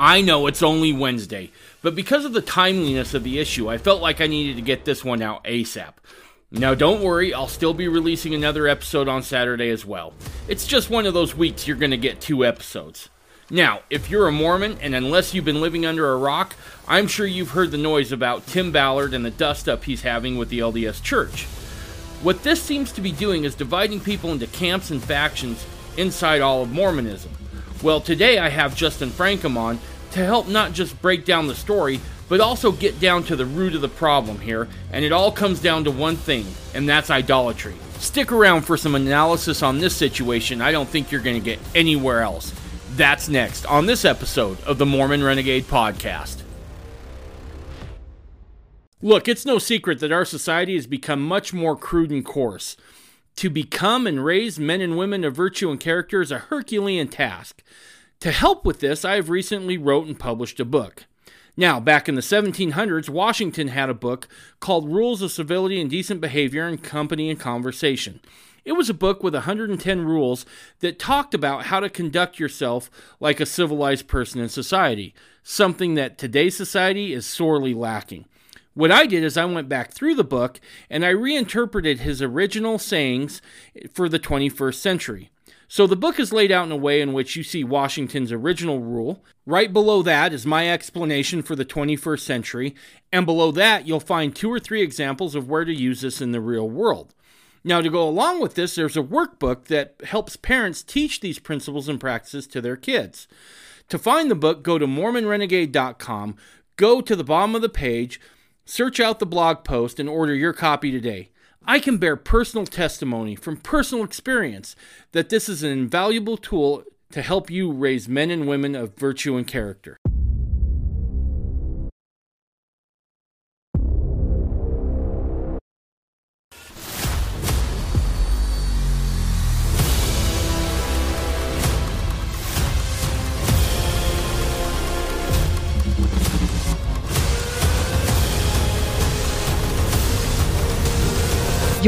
I know it's only Wednesday, but because of the timeliness of the issue, I felt like I needed to get this one out ASAP. Now, don't worry, I'll still be releasing another episode on Saturday as well. It's just one of those weeks you're going to get two episodes. Now, if you're a Mormon, and unless you've been living under a rock, I'm sure you've heard the noise about Tim Ballard and the dust up he's having with the LDS Church. What this seems to be doing is dividing people into camps and factions inside all of Mormonism. Well, today I have Justin Francom on to help not just break down the story, but also get down to the root of the problem here, and it all comes down to one thing, and that's idolatry. Stick around for some analysis on this situation I don't think you're going to get anywhere else. That's next on this episode of the Mormon Renegade Podcast. Look, it's no secret that our society has become much more crude and coarse. To become and raise men and women of virtue and character is a Herculean task. To help with this, I have recently wrote and published a book. Now, back in the 1700s, Washington had a book called Rules of Civility and Decent Behavior in Company and Conversation. It was a book with 110 rules that talked about how to conduct yourself like a civilized person in society, something that today's society is sorely lacking. What I did is I went back through the book and I reinterpreted his original sayings for the 21st century. So the book is laid out in a way in which you see Washington's original rule. Right below that is my explanation for the 21st century, and below that you'll find two or three examples of where to use this in the real world. Now, to go along with this, there's a workbook that helps parents teach these principles and practices to their kids. To find the book, go to MormonRenegade.com, go to the bottom of the page, Search out the blog post and order your copy today. I can bear personal testimony from personal experience that this is an invaluable tool to help you raise men and women of virtue and character.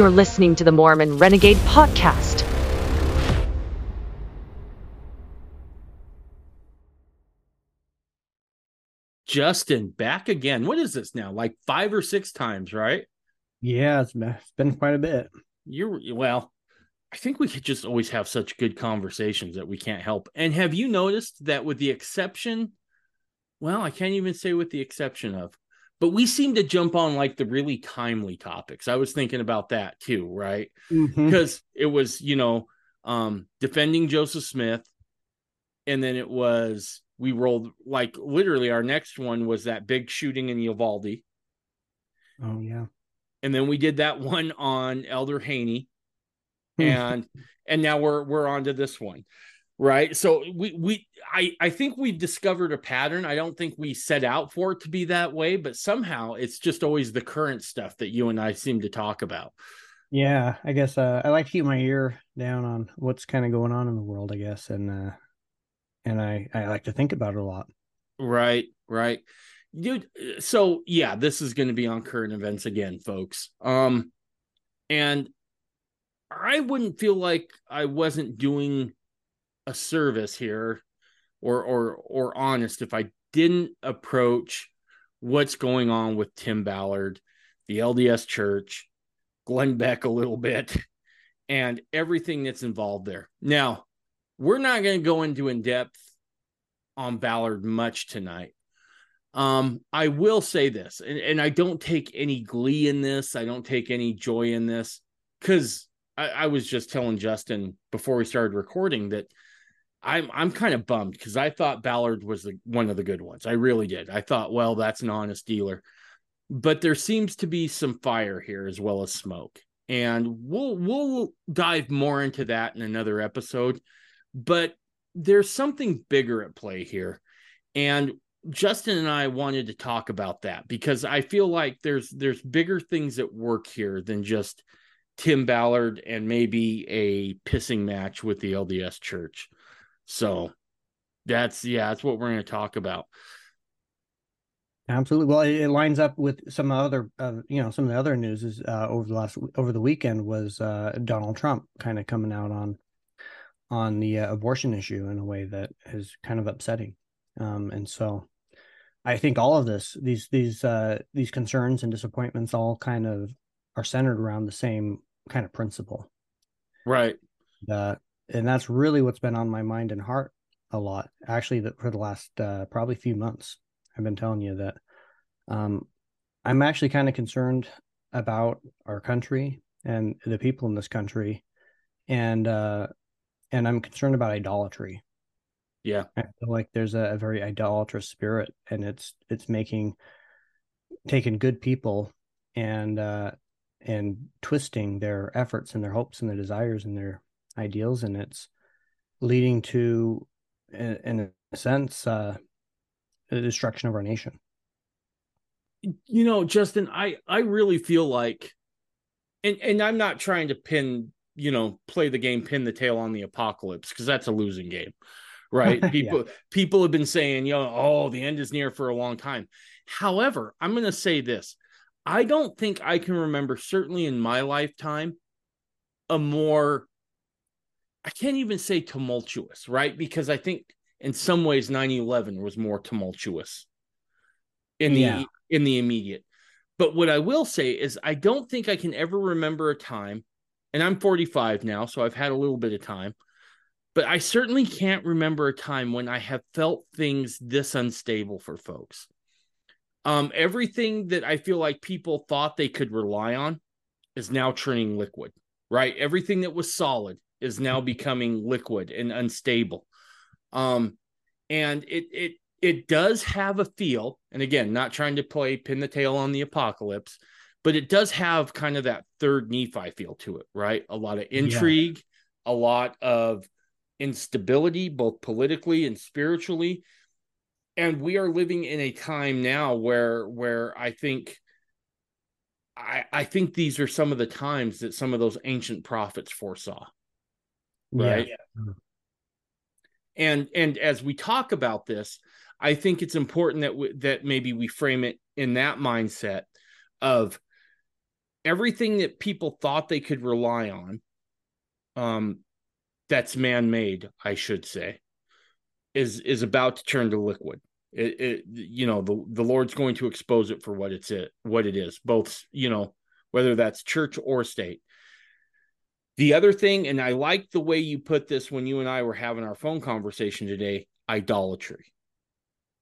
You're listening to the Mormon Renegade Podcast. Justin, back again. What is this now? Like five or six times, right? Yeah, it's been, quite a bit. You're well, I think we could just always have such good conversations that we can't help. And have you noticed that with the exception, well, I can't even say with the exception of but we seem to jump on like the really timely topics. I was thinking about that too, right? Mhm. Because it was, you know, um, defending Joseph Smith, and then it was we rolled like literally our next one was that big shooting in Uvalde, Oh yeah. and then we did that one on Elder Haney, Hmm. and and now we're we're on to this one right? So we we i i think we've discovered a pattern. I don't think we set out for it to be that way but somehow it's just always the current stuff that you and i seem to talk about. Yeah, I guess uh, I like to keep my ear down on what's kind of going on in the world, I guess, and uh, and I I like to think about it a lot. right right. Dude so yeah this is going to be on current events again folks. Um and i wouldn't feel like i wasn't doing a service here or or or honest if i didn't approach what's going on with tim ballard the lds church glenn beck a little bit and everything that's involved there. Now we're not going to go into in depth on ballard much tonight. Um i will say this and, and i don't take any glee in this. I don't take any joy in this because I, I was just telling justin before we started recording that i'm i'm kind of bummed because i thought ballard was the, one of the good ones. I really did. I thought well that's an honest dealer. But there seems to be some fire here as well as smoke. And we'll we'll dive more into that in another episode. But there's something bigger at play here. And Justin and I wanted to talk about that because I feel like there's there's bigger things at work here than just Tim Ballard and maybe a pissing match with the LDS Church. So that's yeah, that's what we're going to talk about. Absolutely. Well, it, it lines up with some other, uh, you know, some of the other news is uh, over the last over the weekend was uh, Donald Trump kind of coming out on on the uh, abortion issue in a way that is kind of upsetting. Um, and so I think all of this, these these uh, these concerns and disappointments, all kind of are centered around the same kind of principle, right? Uh, and that's really what's been on my mind and heart a lot. Actually, that for the last uh, probably few months, I've been telling you that um, I'm actually kind of concerned about our country and the people in this country, and uh, and I'm concerned about idolatry. Yeah, I feel like there's a, a very idolatrous spirit, and it's it's making taking good people and uh, and twisting their efforts and their hopes and their desires and their ideals, and it's leading to, in, in a sense, uh, the destruction of our nation. You know, Justin, I I really feel like, and and I'm not trying to pin, you know, play the game, pin the tail on the apocalypse because that's a losing game right? People yeah. people have been saying, you know, oh, the end is near for a long time. However, I'm going to say this. I don't think I can remember certainly in my lifetime a more I can't even say tumultuous, right? Because I think in some ways 9/11 was more tumultuous in the yeah. in the immediate. But what I will say is I don't think I can ever remember a time and I'm 45 now, so I've had a little bit of time but I certainly can't remember a time when I have felt things this unstable for folks. Um, everything that I feel like people thought they could rely on is now turning liquid, right? Everything that was solid is now becoming liquid and unstable. Um, and it it it does have a feel, and again, not trying to play pin the tail on the apocalypse, but it does have kind of that third Nephi feel to it, right? A lot of intrigue, yeah. a lot of instability, both politically and spiritually. And we are living in a time now where where I think I, I think these are some of the times that some of those ancient prophets foresaw. Right. Yeah. And and as we talk about this, I think it's important that we, that maybe we frame it in that mindset of everything that people thought they could rely on um that's man-made, I should say, is is about to turn to liquid. It, it, you know the the Lord's going to expose it for what it's it what it is, both you know whether that's church or state. The other thing, and I like the way you put this when you and I were having our phone conversation today, idolatry,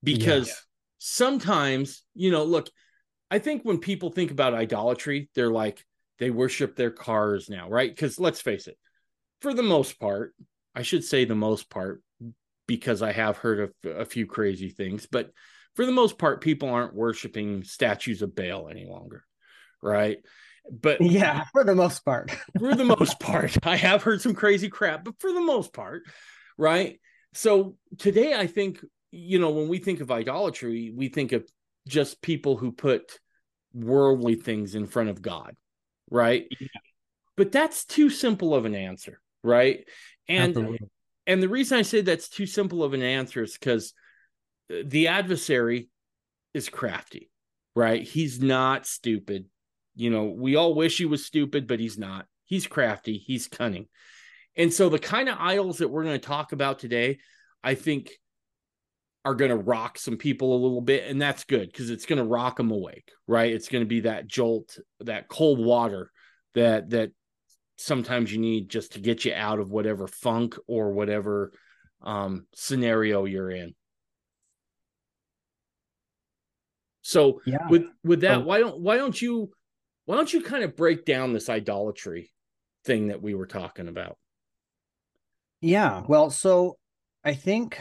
because yeah. sometimes you know, look, I think when people think about idolatry, they're like they worship their cars now, right? Because let's face it, for the most part, I should say the most part because I have heard of a few crazy things, but for the most part, people aren't worshiping statues of Baal any longer, right? But yeah, for the most part, for the most part, I have heard some crazy crap, but for the most part, right? So today, I think, you know, when we think of idolatry, we think of just people who put worldly things in front of God, right? Yeah. But that's too simple of an answer right? And Absolutely. and the reason I say that's too simple of an answer is because uh, the adversary is crafty, right? He's not stupid. You know, we all wish he was stupid, but he's not. He's crafty, he's cunning. And so the kind of idols that we're going to talk about today, I think are going to rock some people a little bit and that's good because it's going to rock them awake, right? It's going to be that jolt, that cold water that that sometimes you need just to get you out of whatever funk or whatever um, scenario you're in. So yeah. with with that, why don't why don't you why don't you kind of break down this idolatry thing that we were talking about? Yeah, well, so I think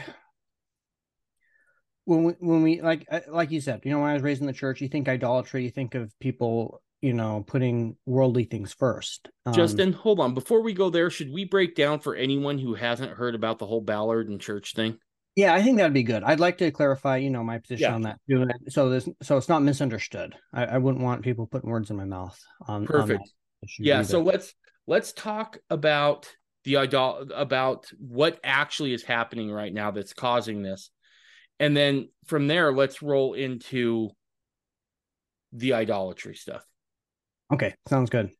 when we when we like uh, like you said, you know, when I was raised in the church, you think idolatry, you think of people you know putting worldly things first. Um, justin hold on. Before we go there should we break down for anyone who hasn't heard about the whole ballard and church thing yeah i think that'd be good i'd like to clarify you know my position yeah. on that too so this so it's not misunderstood I, I, wouldn't want people putting words in my mouth on perfect on yeah either. so let's let's talk about the idol about what actually is happening right now that's causing this and then from there let's roll into the idolatry stuff Okay, sounds good.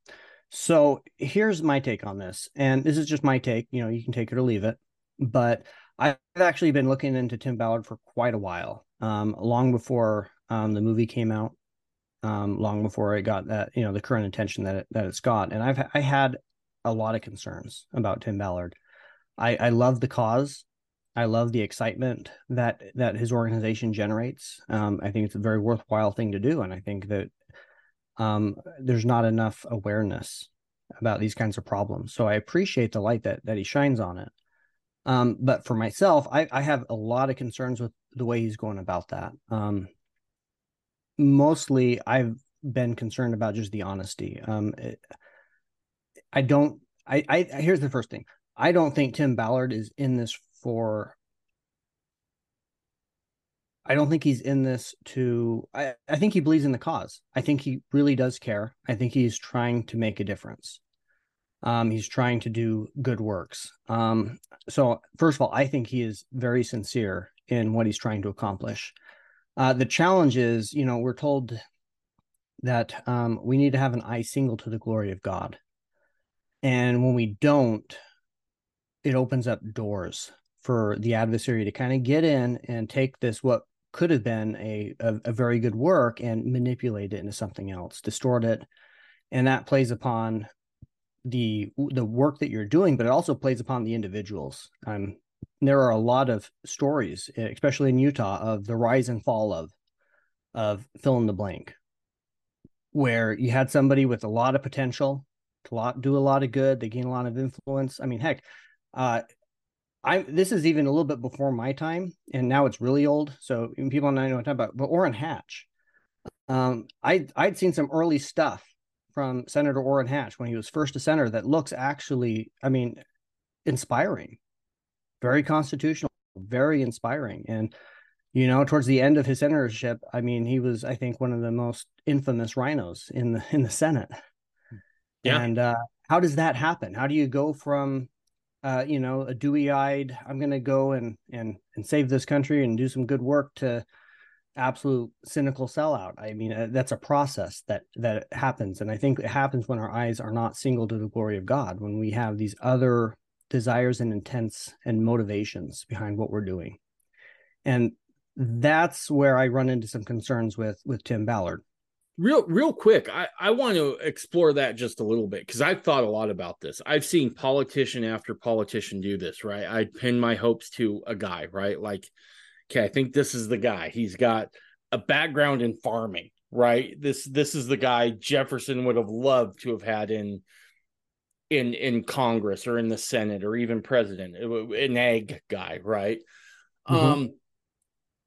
So here's my take on this. And this is just my take. You know, you can take it or leave it. But I've actually been looking into Tim Ballard for quite a while, um, long before um, the movie came out, um, long before it got that you know the current attention that it, that it's got, and I've I had a lot of concerns about Tim Ballard. I I love the cause. I love the excitement that that his organization generates. Um, I think it's a very worthwhile thing to do, and I think that um, there's not enough awareness about these kinds of problems. So I appreciate the light that that he shines on it. Um, but for myself, I, I, have a lot of concerns with the way he's going about that. Um, mostly, I've been concerned about just the honesty. Um, it, I don't. I, I here's the first thing. I don't think Tim Ballard is in this for I don't think he's in this to I, I think he believes in the cause. I think he really does care. I think he's trying to make a difference. Um, he's trying to do good works. Um, so first of all, I think he is very sincere in what he's trying to accomplish. Uh, the challenge is, you know, we're told that um, we need to have an eye single to the glory of God. And when we don't, it opens up doors for the adversary to kind of get in and take this what could have been a, a, a very good work and manipulate it into something else, distort it, and that plays upon the the work that you're doing, but it also plays upon the individuals. Um, there are a lot of stories, especially in Utah, of the rise and fall of of fill in the blank, where you had somebody with a lot of potential to lot, do a lot of good, they gain a lot of influence. I mean, heck, uh, I this is even a little bit before my time, and now it's really old. So people don't know what I'm talking about. But Orrin Hatch, um, I I'd seen some early stuff from Senator Orrin Hatch when he was first a senator that looks actually, I mean, inspiring, very constitutional, very inspiring, and you know, towards the end of his senatorship, I mean, he was, I think, one of the most infamous RINOs in the in the Senate. Yeah. And uh, how does that happen? How do you go from uh, you know, a dewy-eyed, I'm going to go and and and save this country and do some good work to absolute cynical sellout. I mean, uh, that's a process that that happens, and I think it happens when our eyes are not single to the glory of God, when we have these other desires and intents and motivations behind what we're doing, and that's where I run into some concerns with with Tim Ballard. Real real quick i i want to explore that just a little bit because i've thought a lot about this. I've seen politician after politician do this right? I pin my hopes to a guy right? Like okay i think this is the guy he's got a background in farming right this this is the guy jefferson would have loved to have had in in in congress or in the senate or even president an ag guy right mm-hmm. um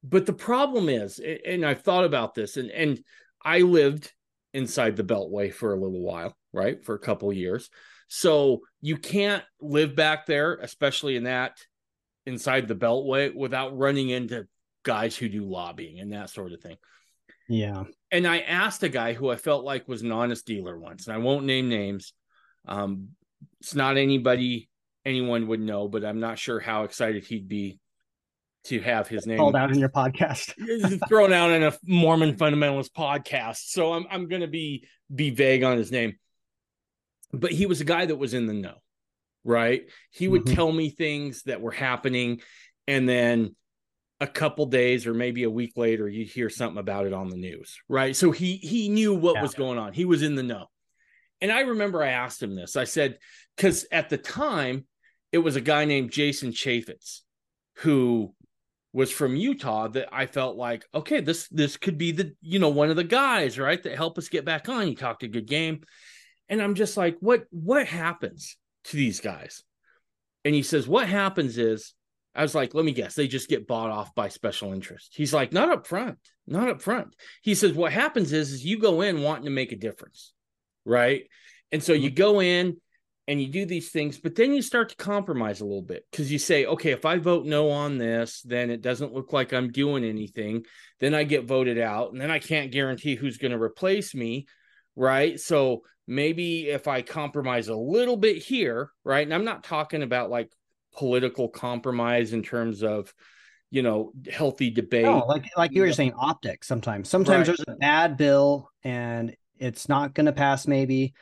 but the problem is and i've thought about this and and I lived inside the Beltway for a little while, right? For a couple years. So you can't live back there, especially in that inside the Beltway, without running into guys who do lobbying and that sort of thing. Yeah. And I asked a guy who I felt like was an honest dealer once, and I won't name names. Um, it's not anybody anyone would know, but I'm not sure how excited he'd be to have his name called out in your podcast, thrown out in a Mormon fundamentalist podcast. So I'm I'm going to be be vague on his name, but he was a guy that was in the know, right? He would mm-hmm. tell me things that were happening, and then a couple days or maybe a week later, you hear something about it on the news, right? So he he knew what yeah. was going on. He was in the know, and I remember I asked him this. I said because at the time it was a guy named Jason Chaffetz who was from Utah that I felt like, okay, this this could be the you know one of the guys right that help us get back on. He talked a good game, and I'm just like, what what happens to these guys? And he says, what happens is, I was like, let me guess, they just get bought off by special interest. He's like, not up front, not up front. He says, what happens is, is you go in wanting to make a difference, right? And so you mm-hmm. go in and you do these things, but then you start to compromise a little bit because you say, okay, if I vote no on this, then it doesn't look like I'm doing anything. Then I get voted out, and then I can't guarantee who's going to replace me. Right. So maybe if I compromise a little bit here, right. And I'm not talking about like political compromise in terms of, you know, healthy debate. No, like like you were saying, optics sometimes. Sometimes right. there's a bad bill and it's not going to pass, maybe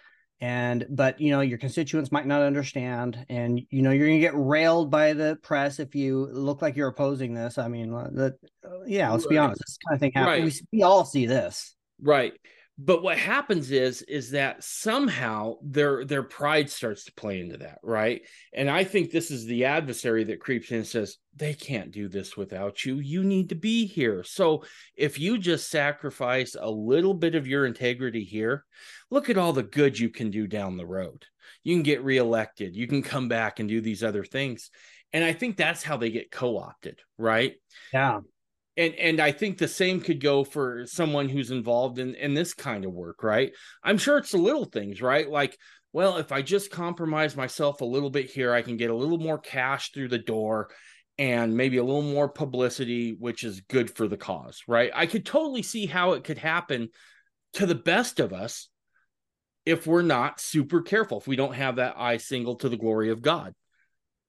and but you know your constituents might not understand and you know you're going to get railed by the press if you look like you're opposing this i mean that yeah let's right. be honest this kind of thing happens right. we, we all see this right but what happens is is that somehow their their pride starts to play into that right? And i think this is the adversary that creeps in and says they can't do this without you. You need to be here. So if you just sacrifice a little bit of your integrity here look at all the good you can do down the road. You can get reelected. You can come back and do these other things. And i think that's how they get co-opted right? Yeah and and I think the same could go for someone who's involved in in this kind of work, right? I'm sure it's the little things, right? Like, well, if I just compromise myself a little bit here, I can get a little more cash through the door and maybe a little more publicity, which is good for the cause, right? I could totally see how it could happen to the best of us if we're not super careful, if we don't have that eye single to the glory of God.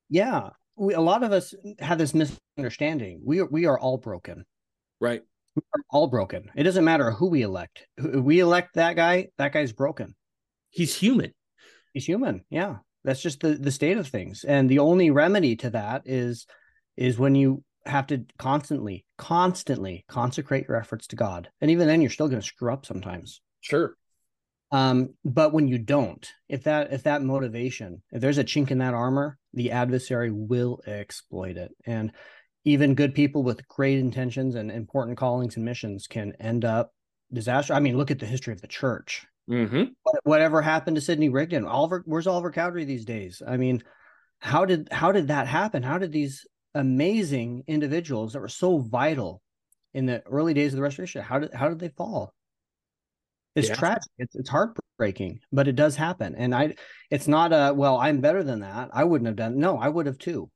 Yeah we, a lot of us have this misunderstanding. We are, we are all broken. Right. We are all broken. It doesn't matter who we elect. We elect that guy, that guy's broken. He's human. He's human. Yeah. That's just the the state of things. And the only remedy to that is is when you have to constantly, constantly consecrate your efforts to God. And even then you're still going to screw up sometimes. Sure. Um, but when you don't, if that if that motivation, if there's a chink in that armor, the adversary will exploit it. And even good people with great intentions and important callings and missions can end up disaster. I mean, look at the history of the church. Mm-hmm. Whatever happened to Sidney Rigdon? Oliver, where's Oliver Cowdery these days? I mean, how did how did that happen? How did these amazing individuals that were so vital in the early days of the Restoration how did how did they fall? It's yeah. tragic. It's it's heartbreaking, but it does happen. And I it's not a well, I'm better than that. I wouldn't have done no, I would have too.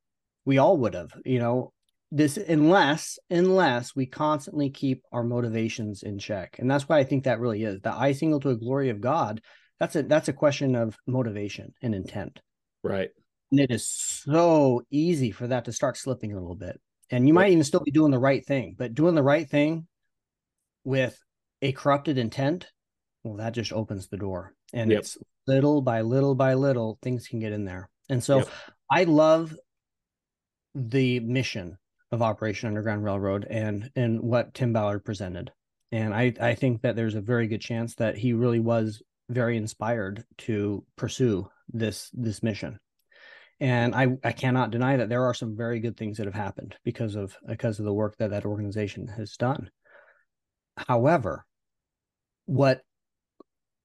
We all would have, you know, this unless unless we constantly keep our motivations in check. And that's why I think that really is. The eye single to a glory of God, that's a that's a question of motivation and intent. Right. And it is so easy for that to start slipping a little bit. And you might even still be doing the right thing, but doing the right thing with a corrupted intent well that just opens the door and yep. it's little by little by little things can get in there and so yep. i love the mission of operation underground railroad and and what tim ballard presented and i i think that there's a very good chance that he really was very inspired to pursue this this mission and i i cannot deny that there are some very good things that have happened because of because of the work that that organization has done however what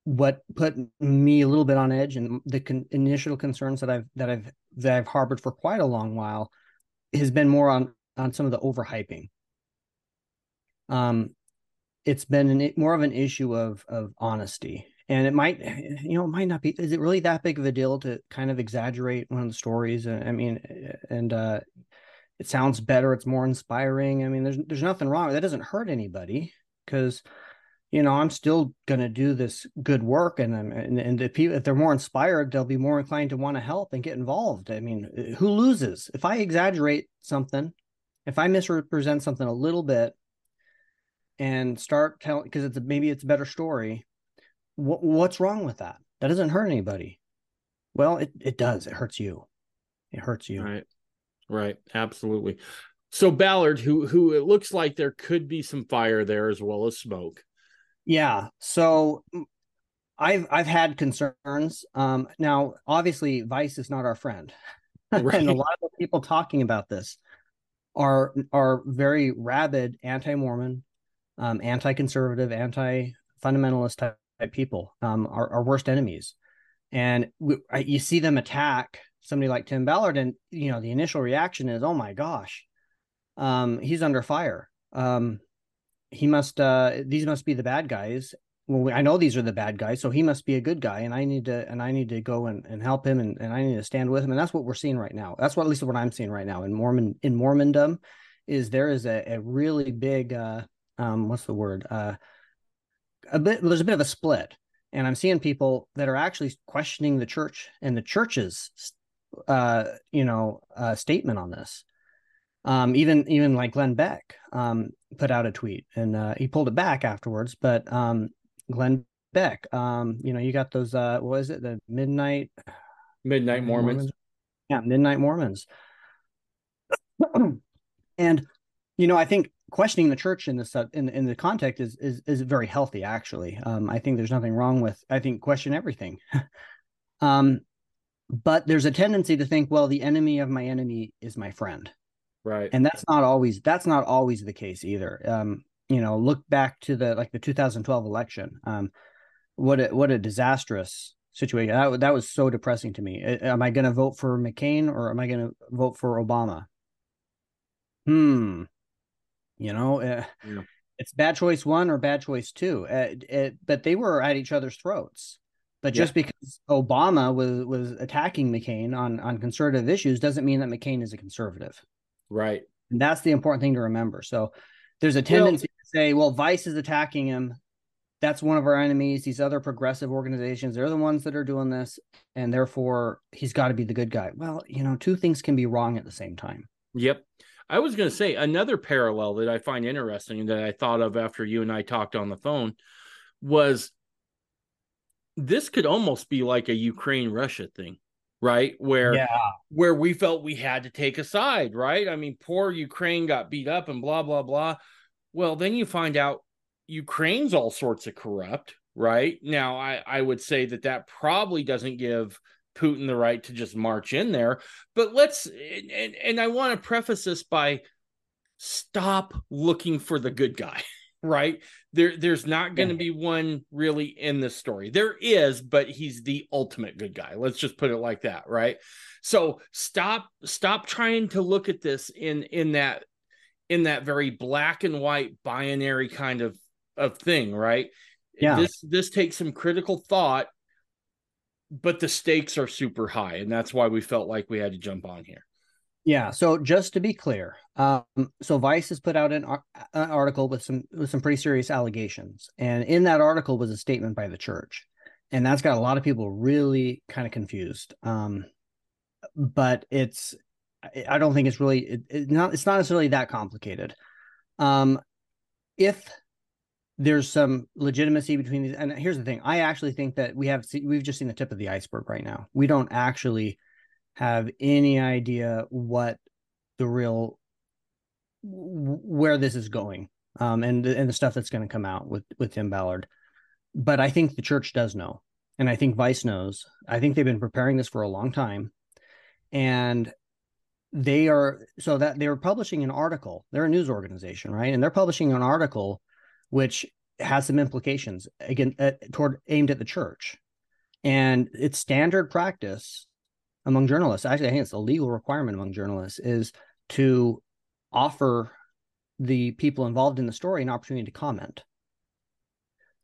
what put me a little bit on edge and the con- initial concerns that I've that I've that I've harbored for quite a long while has been more on on some of the overhyping. Um, it's been an, more of an issue of of honesty, and it might you know it might not be. Is it really that big of a deal to kind of exaggerate one of the stories? I mean, and uh, it sounds better. It's more inspiring. I mean, there's there's nothing wrong. That doesn't hurt anybody because you know, I'm still going to do this good work, and and and if people if they're more inspired, they'll be more inclined to want to help and get involved. I mean, uh, who loses if I exaggerate something, if I misrepresent something a little bit, and start telling because it's maybe it's a better story. What what's wrong with that? That doesn't hurt anybody. Well, it it does. It hurts you. It hurts you. Right. Right. Absolutely. So Ballard, who who it looks like there could be some fire there as well as smoke yeah. So I've I've had concerns. Um, now, obviously, Vice is not our friend, right. and a lot of the people talking about this are are very rabid anti-Mormon, um, anti-conservative, anti-fundamentalist type, type people. Um, our, our worst enemies, and we, I, you see them attack somebody like Tim Ballard, and you know the initial reaction is, "Oh my gosh, um, he's under fire." Um, he must uh these must be the bad guys. Well i know these are the bad guys so he must be a good guy and i need to and i need to go and, and help him and, and i need to stand with him and that's what we're seeing right now. That's what at least what i'm seeing right now in mormon in mormondom is there is a, a really big uh um what's the word uh a bit there's a bit of a split and i'm seeing people that are actually questioning the church and the church's uh you know uh statement on this um, even even like Glenn Beck um, put out a tweet and uh, he pulled it back afterwards. But um, Glenn Beck. Um, you know, you got those. Uh, what is it? The Midnight Midnight Mormons. Mormons. Yeah, Midnight Mormons. and you know, I think questioning the church in this in in the context is is is very healthy. Actually, um, I think there's nothing wrong with. I think question everything. um, but there's a tendency to think, well, the enemy of my enemy is my friend, Right. and that's not always that's not always the case either. Um, you know, look back to the like the 2012 election. Um, what a what a disastrous situation. That, that was so depressing to me. Am I going to vote for McCain or am I going to vote for Obama? Hmm. You know, uh, Yeah. it's bad choice one or bad choice two. Uh, it, but they were at each other's throats. But just because Obama was was attacking McCain on on conservative issues doesn't mean that McCain is a conservative. Right. And that's the important thing to remember. So there's a tendency to say, well, Vice is attacking him. That's one of our enemies. These other progressive organizations, they're the ones that are doing this. And therefore, he's got to be the good guy. Well, you know, two things can be wrong at the same time. Yep. I was going to say another parallel that I find interesting that I thought of after you and I talked on the phone was this could almost be like a Ukraine Russia thing, right? Where where we felt we had to take a side, right? I mean, poor Ukraine got beat up and blah blah blah. Well, then you find out Ukraine's all sorts of corrupt, right? Now, I I would say that that probably doesn't give Putin the right to just march in there, but let's and and, and I want to preface this by stop looking for the good guy. Right there, there's not going to be one really in this story. There is, but he's the ultimate good guy. Let's just put it like that, right? So stop, stop trying to look at this in in that in that very black and white binary kind of of thing, right? Yeah. This this takes some critical thought, but the stakes are super high, and that's why we felt like we had to jump on here. Yeah. So just to be clear, um, so Vice has put out an, an article with some with some pretty serious allegations, and in that article was a statement by the church, and that's got a lot of people really kind of confused. Um, but it's I- don't think it's really it, it not it's not necessarily that complicated. Um, if there's some legitimacy between these, and here's the thing: I actually think that we have we've just seen the tip of the iceberg right now. We don't actually have any idea what the real where this is going um and and the stuff that's going to come out with with Tim Ballard. But I think the church does know and I think Vice knows. I think they've been preparing this for a long time and they are so that they were publishing an article. They're a news organization right? And they're publishing an article which has some implications again uh, toward aimed at the church. And it's standard practice among journalists. Actually i think it's a legal requirement among journalists is to offer the people involved in the story an opportunity to comment.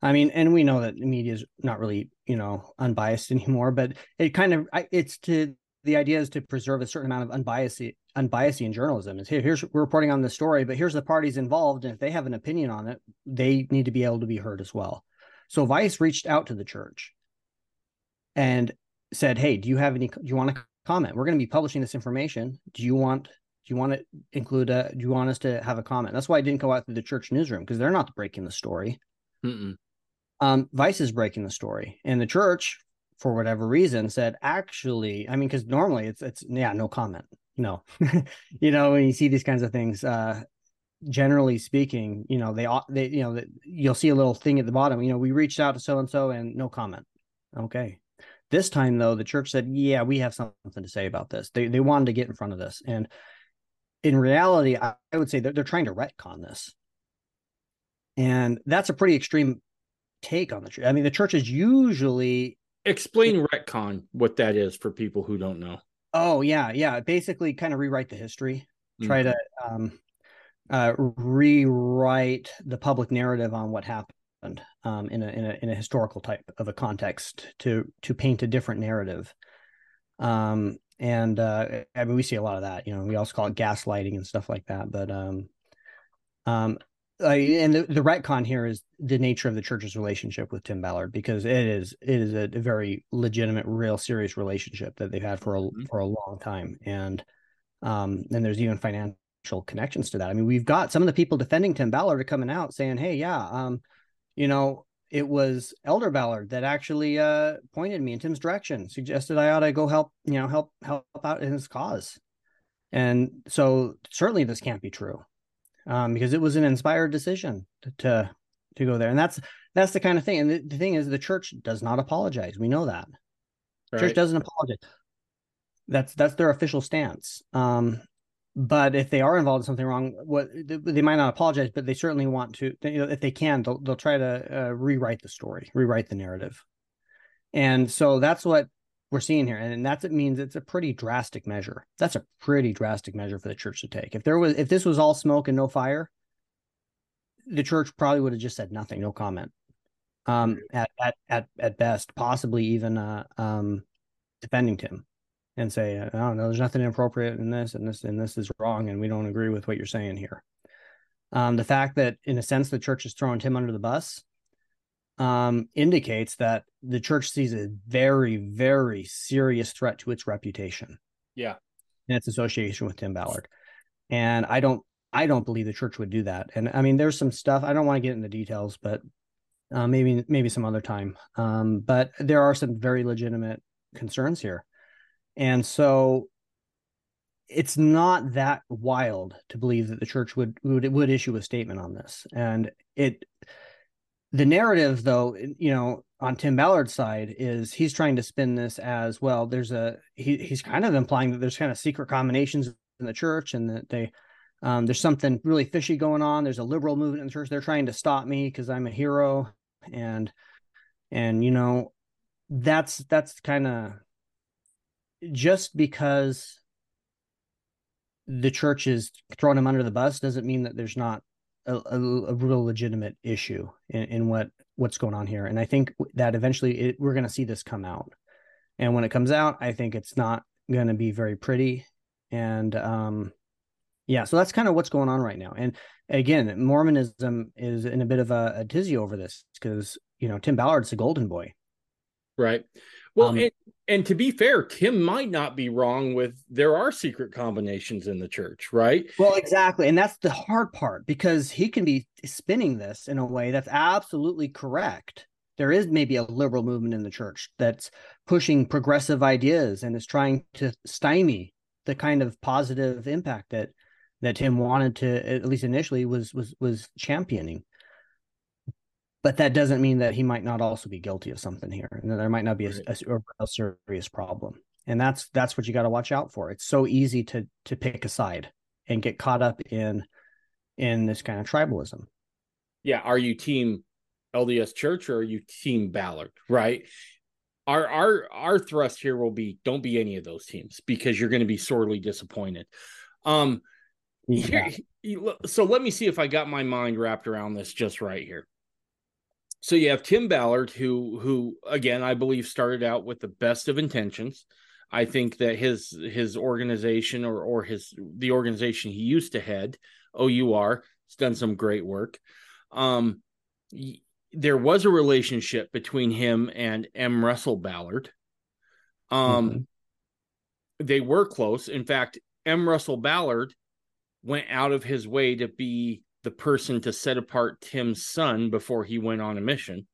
I mean and we know that the media is not really you know unbiased anymore but it kind of it's to the idea is to preserve a certain amount of unbiased unbiased in journalism. Is here here's we're reporting on this story but here's the parties involved and if they have an opinion on it they need to be able to be heard as well. So vice reached out to the church and said hey do you have any do you want to comment? We're going to be publishing this information. Do you want do you want to include a do you want us to have a comment that's why i didn't go out through the church newsroom because they're not breaking the story Mm-mm. um, Vice is breaking the story, and the church, for whatever reason, said actually, I mean, because normally it's it's yeah, no comment, no, you know, when you see these kinds of things, uh, generally speaking, you know, they ought they you know that you'll see a little thing at the bottom, you know, we reached out to so and so and no comment. Okay, this time though, the church said, yeah, we have something to say about this. They they wanted to get in front of this, and in reality, I, I would say that they're trying to retcon this. And that's a pretty extreme take on the church. I mean, the church is usually, Explain retcon what that is for people who don't know. oh yeah, yeah, basically kind of rewrite the history, try to um, uh, rewrite the public narrative on what happened um, in a in a in a historical type of a context to to paint a different narrative. Um, and uh, I mean, we see a lot of that. You know, we also call it gaslighting and stuff like that. But um, um, I, and the, the retcon here is the nature of the church's relationship with Tim Ballard because it is it is a, very legitimate, real, serious relationship that they've had for a Mhm. for a long time, and um, and there's even financial connections to that. I mean, we've got some of the people defending Tim Ballard are coming out saying, "Hey, yeah, um, you know, it was Elder Ballard that actually uh, pointed me in Tim's direction, suggested I ought to go help, you know, help help out in his cause. And so certainly this can't be true, um, because it was an inspired decision to, to, to go there, and that's that's the kind of thing. And the, the, thing is, the church does not apologize. We know that. Right. Church doesn't apologize. That's that's their official stance. Um, but if they are involved in something wrong, what they might not apologize, but they certainly want to. You know, if they can, they'll they'll try to uh, rewrite the story, rewrite the narrative, and so that's what we're seeing here, and that's it means it's a pretty drastic measure. That's a pretty drastic measure for the church to take. If there was, if this was all smoke and no fire, the church probably would have just said nothing, no comment. Um, at at at at best, possibly even uh um defending Tim and say, oh no, there's nothing inappropriate in this, and this and this is wrong, and we don't agree with what you're saying here. Um, the fact that, in a sense, the church is throwing Tim under the bus um, indicates that the church sees a very, very serious threat to its reputation. Yeah, and its association with Tim Ballard. And I don't, I don't believe the church would do that. And I mean, there's some stuff I don't want to get into details, but uh, maybe, maybe some other time. Um, but there are some very legitimate concerns here. And so it's not that wild to believe that the church would would would issue a statement on this. And it the narrative though, you know, on Tim Ballard's side is he's trying to spin this as well. There's a he he's kind of implying that there's kind of secret combinations in the church and that they um, there's something really fishy going on. There's a liberal movement in the church. They're trying to stop me because I'm a hero, and and you know that's that's kind of just because the church is throwing him under the bus doesn't mean that there's not a, a, a real legitimate issue in, in, what what's going on here. And I think that eventually it, we're going to see this come out. And when it comes out, I think it's not going to be very pretty. And um, yeah, so that's kind of what's going on right now. And again, Mormonism is in a bit of a, a tizzy over this because you know Tim Ballard's the golden boy, right? Well, um, and to be fair, Tim might not be wrong with there are secret combinations in the church, right? Well, exactly. And that's the hard part because he can be spinning this in a way that's absolutely correct. There is maybe a liberal movement in the church that's pushing progressive ideas and is trying to stymie the kind of positive impact that that Tim wanted to at least initially was was was championing but that doesn't mean that he might not also be guilty of something here and there might not be a, a, a serious problem. And that's that's what you got to watch out for. It's so easy to to pick a side and get caught up in in this kind of tribalism. Yeah are you team lds church or are you team ballard right? Our our our thrust here will be don't be any of those teams because you're going to be sorely disappointed. Um yeah. here, so let me see if i got my mind wrapped around this just right here so you have Tim Ballard, who who again I believe started out with the best of intentions. I think that his his organization or or his the organization he used to head, OUR, has done some great work. Um, there was a relationship between him and M. Russell Ballard. Um, mm-hmm. they were close. In fact, M. Russell Ballard went out of his way to be the person to set apart Tim's son before he went on a mission.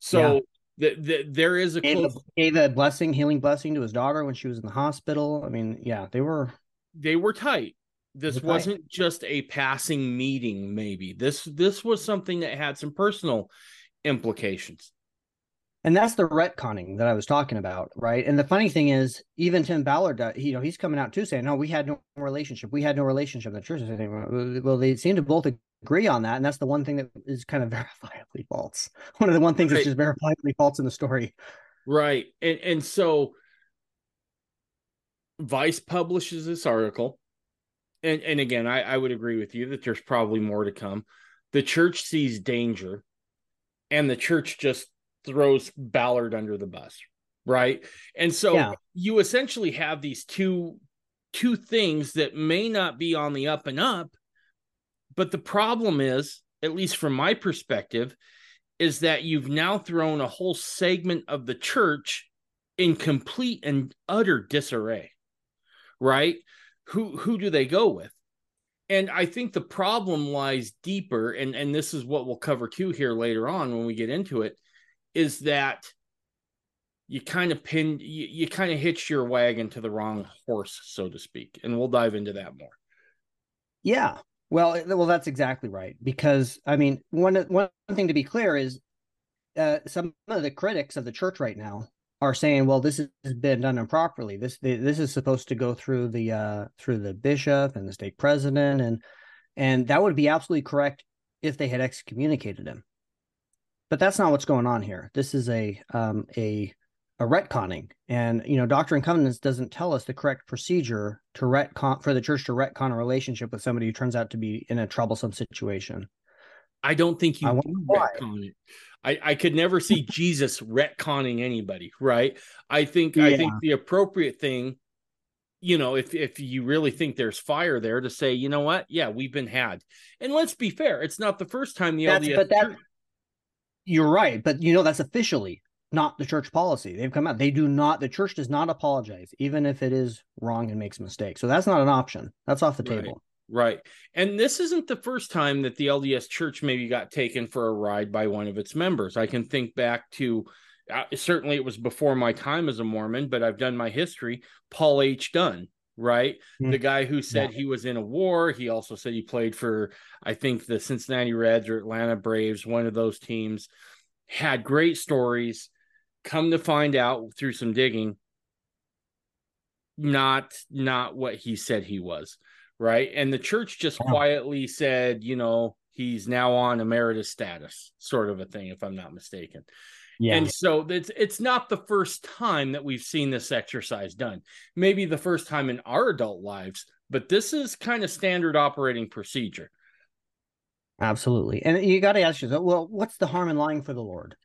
So yeah. the, the, there is a gave, close... gave a blessing, healing blessing to his daughter when she was in the hospital. I mean, yeah, they were they were tight. This wasn't tight. just a passing meeting. Maybe this this was something that had some personal implications. And that's the retconning that I was talking about, right? And the funny thing is, even Tim Ballard, uh, you know, he's coming out too saying, "No, we had no relationship. We had no relationship." The church is saying, "Well, they seem to both agree on that," and that's the one thing that is kind of verifiably false. One of the one things right. that's just verifiably false in the story, right? And and so, Vice publishes this article, and and again, I I would agree with you that there's probably more to come. The church sees danger, and the church just throws Ballard under the bus, right? And so yeah. you essentially have these two two things that may not be on the up and up, but the problem is, at least from my perspective, is that you've now thrown a whole segment of the church in complete and utter disarray. Right? Who who do they go with? And I think the problem lies deeper, and, and this is what we'll cover too here later on when we get into it, is that you kind of pinned you, you kind of hitched your wagon to the wrong horse, so to speak. And we'll dive into that more. Yeah. Well, well, that's exactly right. Because I mean, one one thing to be clear is uh, some of the critics of the church right now are saying, well, this has been done improperly. This this is supposed to go through the uh, through the bishop and the stake president, and and that would be absolutely correct if they had excommunicated him. But that's not what's going on here. This is a um, a a retconning, and you know, Doctrine and Covenants doesn't tell us the correct procedure to retcon for the church to retcon a relationship with somebody who turns out to be in a troublesome situation. I don't think you retcon it. I, I could never see Jesus retconning anybody, right? I think yeah. I think the appropriate thing, you know, if if you really think there's fire there, to say, you know what, yeah, we've been had, and let's be fair, it's not the first time the that's, LDS. But that, you're right, but you know that's officially not the church policy. They've come out. They do not. The church does not apologize, even if it is wrong and makes mistakes. So that's not an option. That's off the right. table. Right. And this isn't the first time that the LDS church maybe got taken for a ride by one of its members. I can think back to uh, certainly it was before my time as a Mormon, but I've done my history. Paul H. Dunn, right? Mm-hmm. The guy who said yeah. he was in a war. He also said he played for, I think, the Cincinnati Reds or Atlanta Braves, one of those teams. Had great stories. Come to find out through some digging, not not what he said he was right? And the church just yeah. quietly said, you know, he's now on emeritus status, sort of a thing, if I'm not mistaken. Yeah. And so it's it's not the first time that we've seen this exercise done. Maybe the first time in our adult lives, but this is kind of standard operating procedure. Absolutely. And you got to ask yourself, well, what's the harm in lying for the Lord?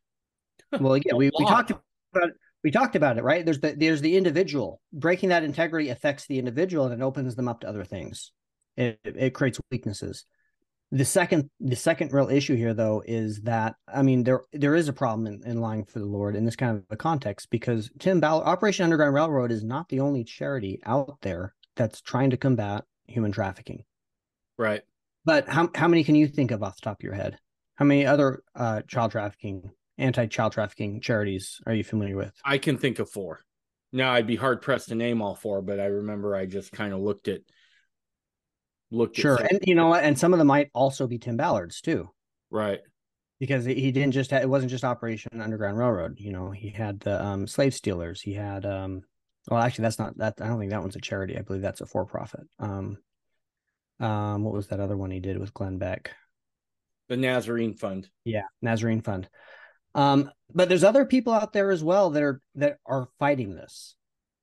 Well, again, we, we talked about we talked about it, right? There's the there's the individual. Breaking that integrity affects the individual and it opens them up to other things. It it creates weaknesses. The second the second real issue here though is that I mean there there is a problem in, in lying for the Lord in this kind of a context because Tim Ballard Operation Underground Railroad is not the only charity out there that's trying to combat human trafficking. Right. But how how many can you think of off the top of your head? How many other uh, child trafficking anti-child trafficking charities are you familiar with? I can think of four. Now I'd be hard pressed to name all four, but I remember I just kind of looked at looked sure, and you know what, and some of them might also be Tim Ballard's too, right? Because he didn't just have, it wasn't just Operation Underground Railroad. You know, he had the um, slave stealers. He had um, well, actually, that's not that. I don't think that one's a charity. I believe that's a for profit. Um, um, what was that other one he did with Glenn Beck? The Nazarene Fund. Yeah, Nazarene Fund. Um, but there's other people out there as well that are that are fighting this,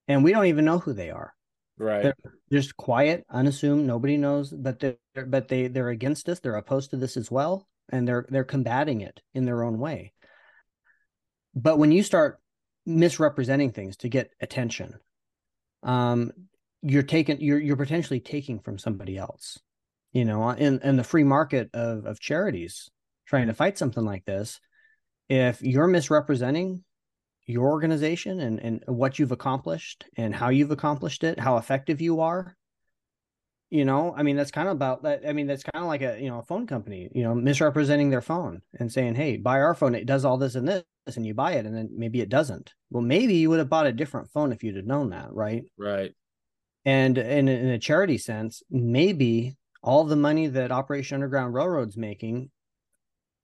and we don't even know who they are. Right. They're just quiet, unassuming. Nobody knows, but they're but they they're against this. They're opposed to this as well, and they're they're combating it in their own way. But when you start misrepresenting things to get attention, um, you're taking you're you're potentially taking from somebody else. You know, in in the free market of of charities trying to fight something like this, if you're misrepresenting your organization and, and what you've accomplished and how you've accomplished it, how effective you are, you know, I mean, that's kind of about that. I mean, that's kind of like a, you know, a phone company, you know, misrepresenting their phone and saying, Hey, buy our phone. It does all this and this, and you buy it. And then maybe it doesn't. Well, maybe you would have bought a different phone if you'd have known that. Right. Right. And in, in a charity sense, maybe all the money that Operation Underground Railroad's making,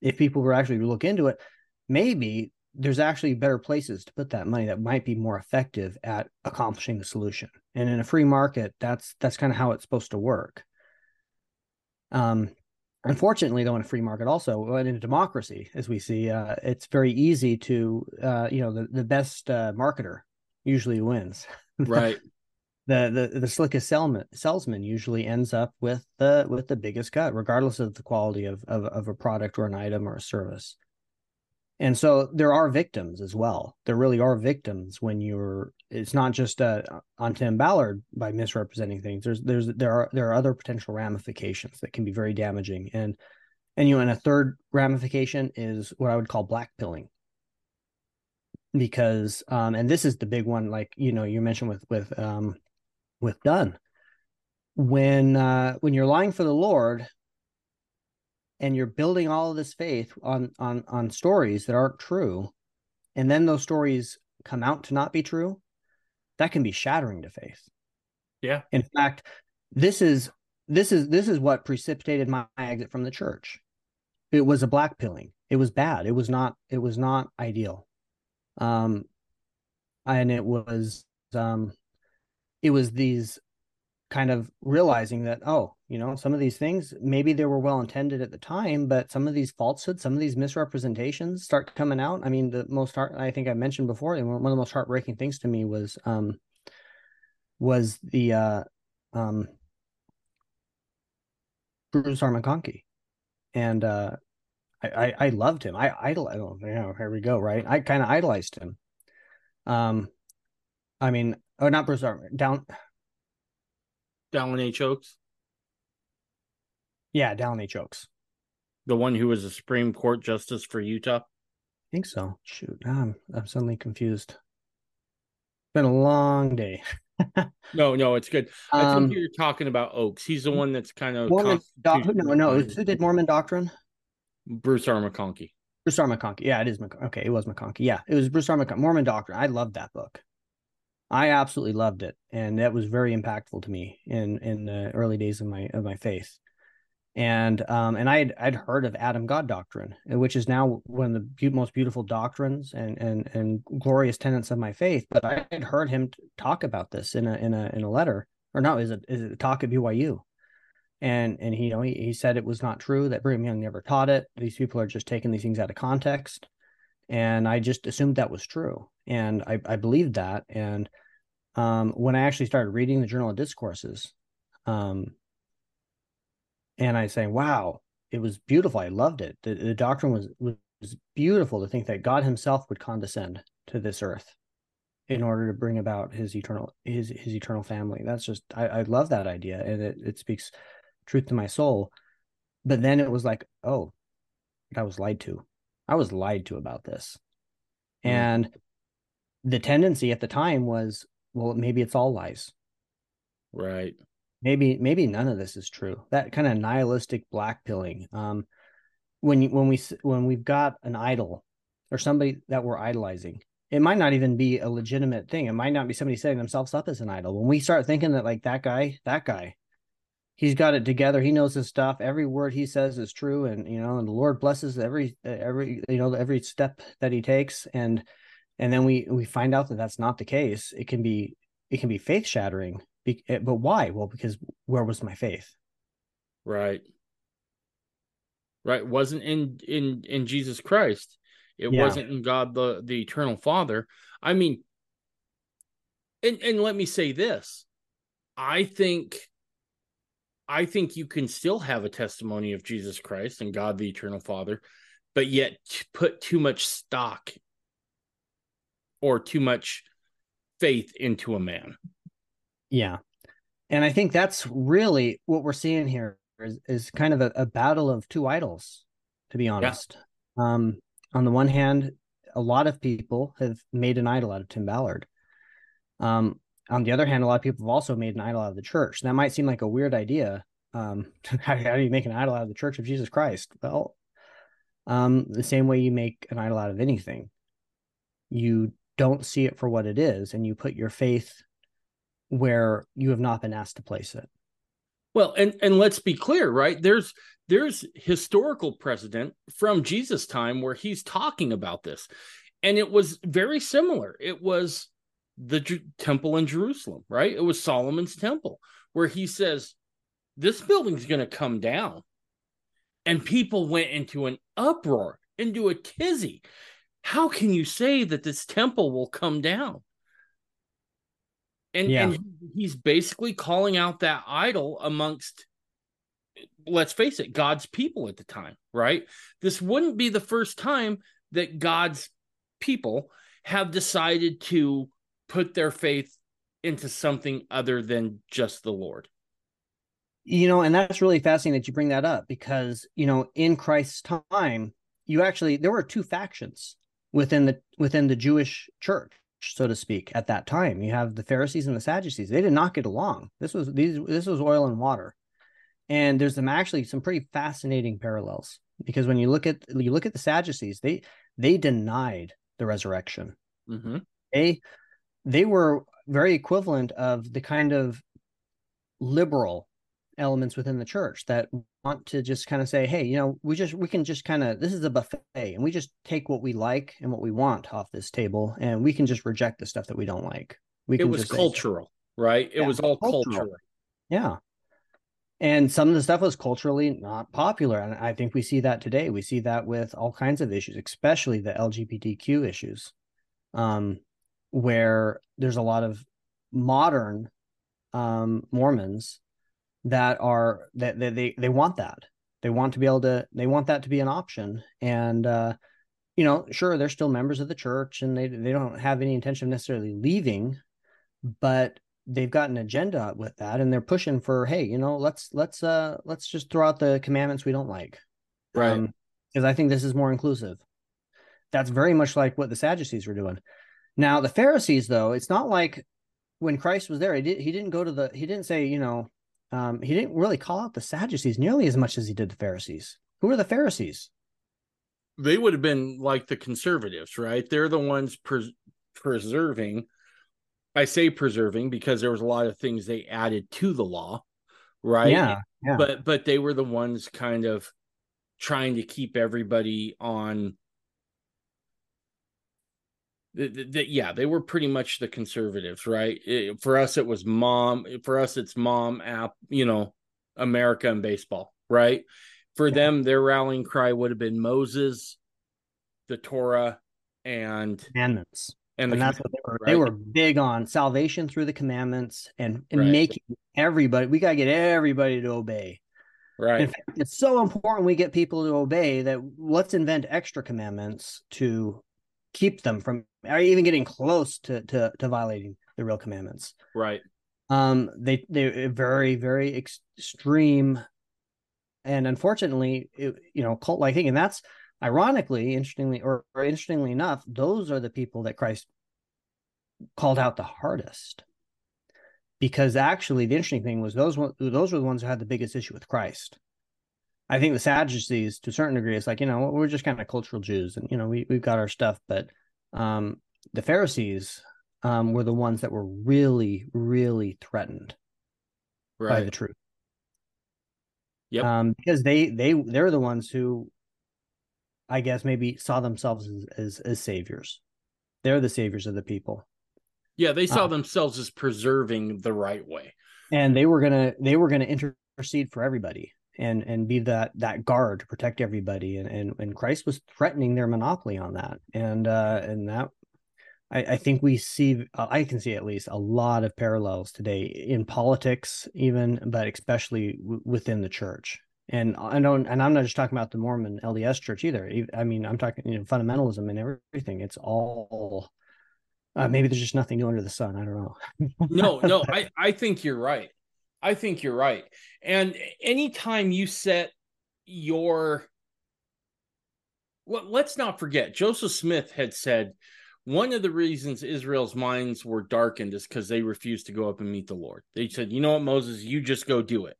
if people were actually look into it, maybe there's actually better places to put that money that might be more effective at accomplishing the solution. And in a free market, that's that's kind of how it's supposed to work. Um, unfortunately, though, in a free market, also in a democracy, as we see, uh, it's very easy to, uh, you know, the the best uh, marketer usually wins. Right. the the the slickest salesman, salesman usually ends up with the with the biggest cut, regardless of the quality of, of of a product or an item or a service and so there are victims as well. There really are victims when you're it's not just uh, on tim ballard by misrepresenting things. There's there's there are there are other potential ramifications that can be very damaging. And and you know and a third ramification is what i would call blackpilling. Because um and this is the big one like you know you mentioned with with um with dunn. When uh, when you're lying for the Lord and you're building all of this faith on on on stories that aren't true, and then those stories come out to not be true, that can be shattering to faith. Yeah. In fact, this is this is this is what precipitated my exit from the church. It was a black pilling. It was bad. It was not it was not ideal. Um and it was um it was these kind of realizing that oh you know some of these things maybe they were well intended at the time but some of these falsehoods some of these misrepresentations start coming out i mean the most heart i think i mentioned before and one of the most heartbreaking things to me was um was the uh um bruce r McConkie and uh I, I, I loved him. I idol. Oh, you know, here we go. Right. I kind of idolized him. Um, I mean, oh, not Bruce Armour. Down. Dallin H. Oaks. Yeah, Dallin H. Oaks. The one who was a Supreme Court justice for Utah. I think so. Shoot, I'm I'm suddenly confused. It's been a long day. no, no, it's good. I Um, think you're talking about Oaks. He's the one that's kind of Mormon. Doc, no, no. Who did Mormon Doctrine? Bruce R. McConkie. Bruce R. McConkie. Yeah, it is. Mc- okay, it was McConkie. Yeah, it was Bruce R. McConkie. Mormon Doctrine. I love that book. I absolutely loved it, and that was very impactful to me in in the early days of my of my faith. And um and I had I'd heard of Adam God doctrine, which is now one of the beau- most beautiful doctrines and and and glorious tenets of my faith. But I had heard him talk about this in a in a in a letter, or no, is it is it a talk at BYU? and and he you know he, he said it was not true that Brigham Young never taught it. These people are just taking these things out of context, and I just assumed that was true, and I I believed that. And um, when I actually started reading the Journal of Discourses, um, and I say, wow, it was beautiful. I loved it. The, the doctrine was was beautiful to think that God Himself would condescend to this earth in order to bring about His eternal His His eternal family. That's just I, I love that idea, and it it speaks truth to my soul. But then it was like, oh, I was lied to. I was lied to about this. Mm. And the tendency at the time was, well, maybe it's all lies. Right. Maybe, maybe none of this is true. That kind of nihilistic black pilling. Um, when when we when we've got an idol or somebody that we're idolizing, it might not even be a legitimate thing. It might not be somebody setting themselves up as an idol. When we start thinking that like that guy, that guy, he's got it together. He knows his stuff. Every word he says is true, and you know, and the Lord blesses every every you know every step that he takes. And and then we we find out that that's not the case. It can be it can be faith shattering. Eh, but why? Well, because where was my faith? Right. Right. Wasn't in in in Jesus Christ. It Yeah. wasn't in God the the eternal Father. I mean, and and let me say this. I think I think you can still have a testimony of Jesus Christ and God the eternal Father, but yet put too much stock or too much faith into a man. Yeah. And I think that's really what we're seeing here is, is kind of a, a battle of two idols, to be honest. Um, on the one hand, a lot of people have made an idol out of Tim Ballard. Um, on the other hand, a lot of people have also made an idol out of the church. That might seem like a weird idea. Um, how, how do you make an idol out of the church of Jesus Christ? Well, um, the same way you make an idol out of anything. You don't see it for what it is, and you put your faith where you have not been asked to place it. Well, and and let's be clear, right? There's there's historical precedent from Jesus' time where he's talking about this, and it was very similar. It was the Ju- temple in Jerusalem, right? It was Solomon's temple where he says, "This building's going to come down," and people went into an uproar, into a tizzy. How can you say that this temple will come down? And, Yeah. and he's basically calling out that idol amongst let's face it god's people at the time right this wouldn't be the first time that god's people have decided to put their faith into something other than just the lord You know, and that's really fascinating that you bring that up because, you know, in Christ's time, you actually there were two factions within the within the Jewish church. so to speak, at that time. You have the Pharisees and the Sadducees. They did not get along. This was these this was oil and water. And there's some actually some pretty fascinating parallels because when you look at you look at the Sadducees, they they denied the resurrection. Mm-hmm. They they were very equivalent of the kind of liberal elements within the church that want to just kind of say, hey, you know, we just we can just kind of this is a buffet and we just take what we like and what we want off this table and we can just reject the stuff that we don't like. We it was cultural, say, right? It yeah, was all cultural. cultural. Yeah. And some of the stuff was culturally not popular. And I think we see that today. We see that with all kinds of issues, especially the LGBTQ issues, um, where there's a lot of modern um, Mormons that are that, that they they want that. They want to be able to they want that to be an option. And uh you know sure they're still members of the church and they they don't have any intention of necessarily leaving but they've got an agenda with that and they're pushing for hey you know let's let's uh let's just throw out the commandments we don't like. Right. Because um, i think this is more inclusive. That's very much like what the sadducees were doing now the pharisees though it's not like when christ was there he, did, he didn't go to the he didn't say you know um, he didn't really call out the Sadducees nearly as much as he did the Pharisees. Who are the Pharisees? They would have been like the conservatives, right? They're the ones pres- preserving. I say preserving because there was a lot of things they added to the law, right? Yeah, yeah. But but they were the ones kind of trying to keep everybody on that yeah they were pretty much the conservatives right it, for us it was mom eh, for us it's mom app you know america and baseball right for yeah. them their rallying cry would have been moses the torah and commandments and, and that's what they were right? they were big on salvation through the commandments and, and right. making everybody we got to get everybody to obey right in fact it's so important we get people to obey that let's invent extra commandments to keep them from or even getting close to to, to violating the real commandments. Right. Um. They they're very very extreme, and unfortunately, it, you know, cult like thing, and that's ironically, interestingly, or, or interestingly enough, those are the people that Christ called out the hardest because actually the interesting thing was those those were the ones who had the biggest issue with Christ. I think the Sadducees, to a certain degree, it's like you know we're just kind of cultural Jews, and you know we we've got our stuff, but um, the Pharisees um, were the ones that were really, really threatened right. by the truth. Yep. Um, because they they they're the ones who, I guess, maybe saw themselves as as, as saviors. They're the saviors of the people. Yeah, they saw uh, themselves as preserving the right way, and they were gonna they were gonna intercede for everybody and and be that that guard to protect everybody and and, and christ was threatening their monopoly on that. And uh and that I, I think we see uh, i can see at least a lot of parallels today in politics even but especially w- within the church. And i don't and i'm not just talking about the mormon lds church either. I mean i'm talking you know fundamentalism and everything. It's all uh, maybe there's just nothing new under the sun. I don't know. No no i i think you're right I think you're right. And anytime you set your well, let's not forget, Joseph Smith had said one of the reasons Israel's minds were darkened is because they refused to go up and meet the Lord. They said, you know what, Moses, you just go do it.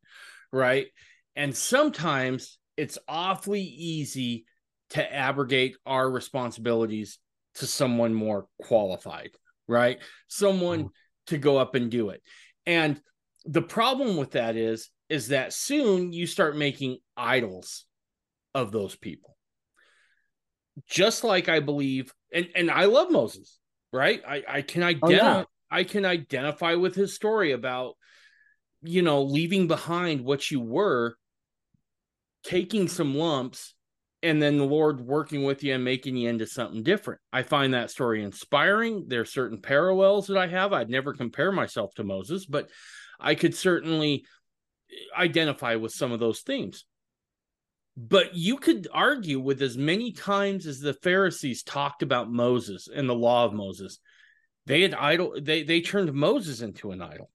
Right. And sometimes it's awfully easy to abrogate our responsibilities to someone more qualified, right? Someone mm-hmm. to go up and do it. And the problem with that is is that soon you start making idols of those people. Just like i believe and and i love moses right? I i can identify oh, yeah. i can identify with his story about you know leaving behind what you were taking some lumps and then the lord working with you and making you into something different. I find that story inspiring. There are certain parallels that i have. I'd never compare myself to moses but I could certainly identify with some of those themes. But you could argue with as many times as the Pharisees talked about Moses and the law of Moses, they had idol they they turned Moses into an idol.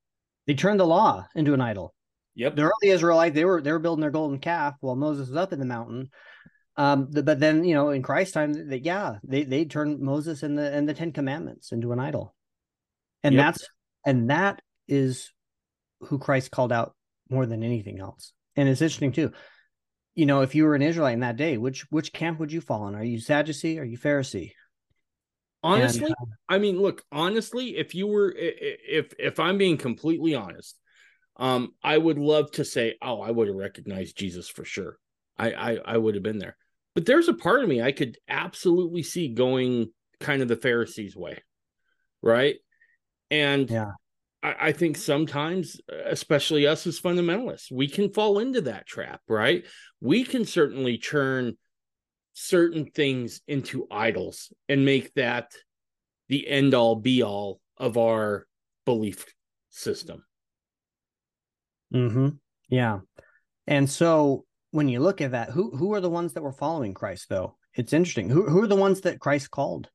They turned the law into an idol. Yep. The early Israelite, they were they were building their golden calf while Moses was up in the mountain, Um, but then you know, in Christ's time, that yeah, they they turned Moses and the and the Ten Commandments into an idol, and Yep. that's and that is who Christ called out more than anything else. And it's interesting too. You know, if you were an Israelite in that day, which which camp would you fall in? Are you Sadducee? Are you Pharisee? Honestly, And, I mean, look, honestly, if you were, if if I'm being completely honest, um, I would love to say, oh, I would have recognized Jesus for sure. I, I I would have been there. But there's a part of me I could absolutely see going kind of the Pharisees' way, right? And Yeah. I, I think sometimes, especially us as fundamentalists, we can fall into that trap, right? We can certainly turn certain things into idols and make that the end all be all of our belief system. Mm-hmm. Yeah. And so when you look at that, who who are the ones that were following Christ though? It's interesting. Who who are the ones that Christ called?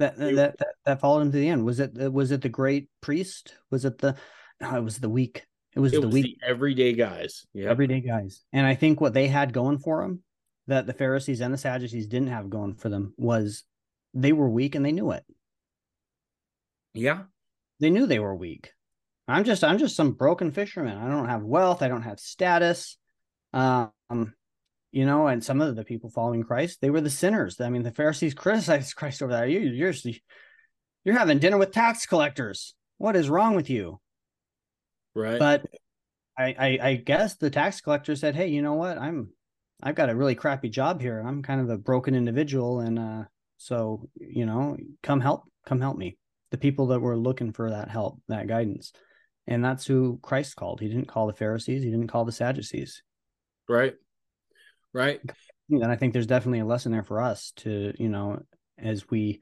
That that that, that, that followed him to the end. Was it was it the great priest? Was it the no, it was the weak. It was It the was weak the everyday guys. Yeah. everyday guys. And I think what they had going for them that the Pharisees and the Sadducees didn't have going for them was they were weak and they knew it. yeah. They knew they were weak. I'm just I'm just some broken fisherman. I don't have wealth. I don't have status. Um, you know, and some of the people following Christ, they were the sinners. I mean, the Pharisees criticized Christ over that. You, you're you're having dinner with tax collectors. What is wrong with you? Right. But I, I I guess the tax collector said, Hey, you know what? I'm I've got a really crappy job here. I'm kind of a broken individual, and uh, so you know, come help, come help me. The people that were looking for that help, that guidance, and that's who Christ called. He didn't call the Pharisees. He didn't call the Sadducees. right. Right. And I think there's definitely a lesson there for us to, you know, as we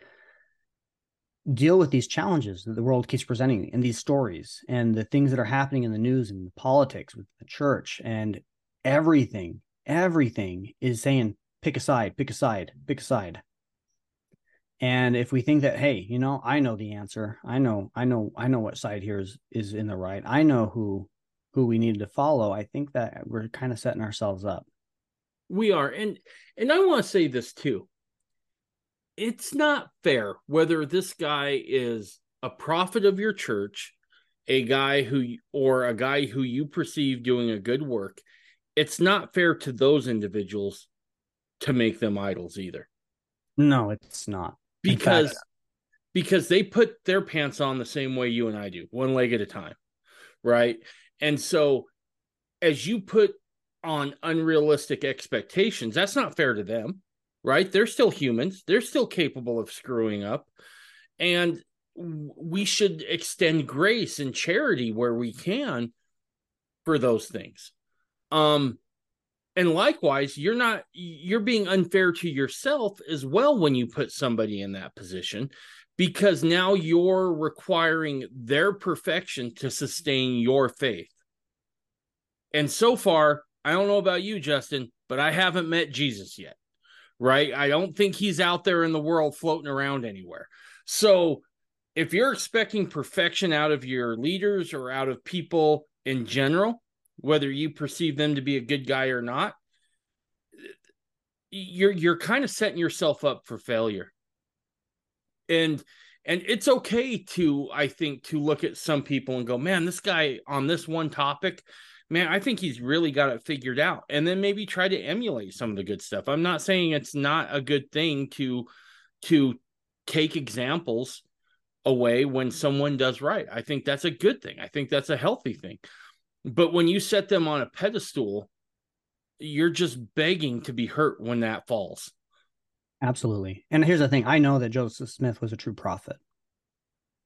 deal with these challenges that the world keeps presenting and these stories and the things that are happening in the news and the politics with the church and everything, everything is saying pick a side, pick a side, pick a side. And if we think that, hey, you know, I know the answer, I know, I know, I know what side here is is in the right, I know who who we need to follow, I think that we're kind of setting ourselves up. We are. And and I want to say this too. It's not fair whether this guy is a prophet of your church, a guy who or a guy who you perceive doing a good work. It's not fair to those individuals to make them idols either. No, it's not. Because fact- because they put their pants on the same way you and I do, one leg at a time. Right? And so as you put on unrealistic expectations, that's not fair to them, right? They're still humans, they're still capable of screwing up. And we should extend grace and charity where we can for those things. Um and likewise, you're not you're being unfair to yourself as well when you put somebody in that position because now you're requiring their perfection to sustain your faith. And so far, I don't know about you, Justin, but I haven't met Jesus yet. Right? I don't think he's out there in the world floating around anywhere. So if you're expecting perfection out of your leaders or out of people in general, whether you perceive them to be a good guy or not, you're you're kind of setting yourself up for failure. And and it's okay to I think to look at some people and go, "Man, this guy on this one topic, man, I think he's really got it figured out." And then maybe try to emulate some of the good stuff. I'm not saying it's not a good thing to to take examples away when someone does right. I think that's a good thing. I think that's a healthy thing. But when you set them on a pedestal, you're just begging to be hurt when that falls. Absolutely. And here's the thing: I know that Joseph Smith was a true prophet,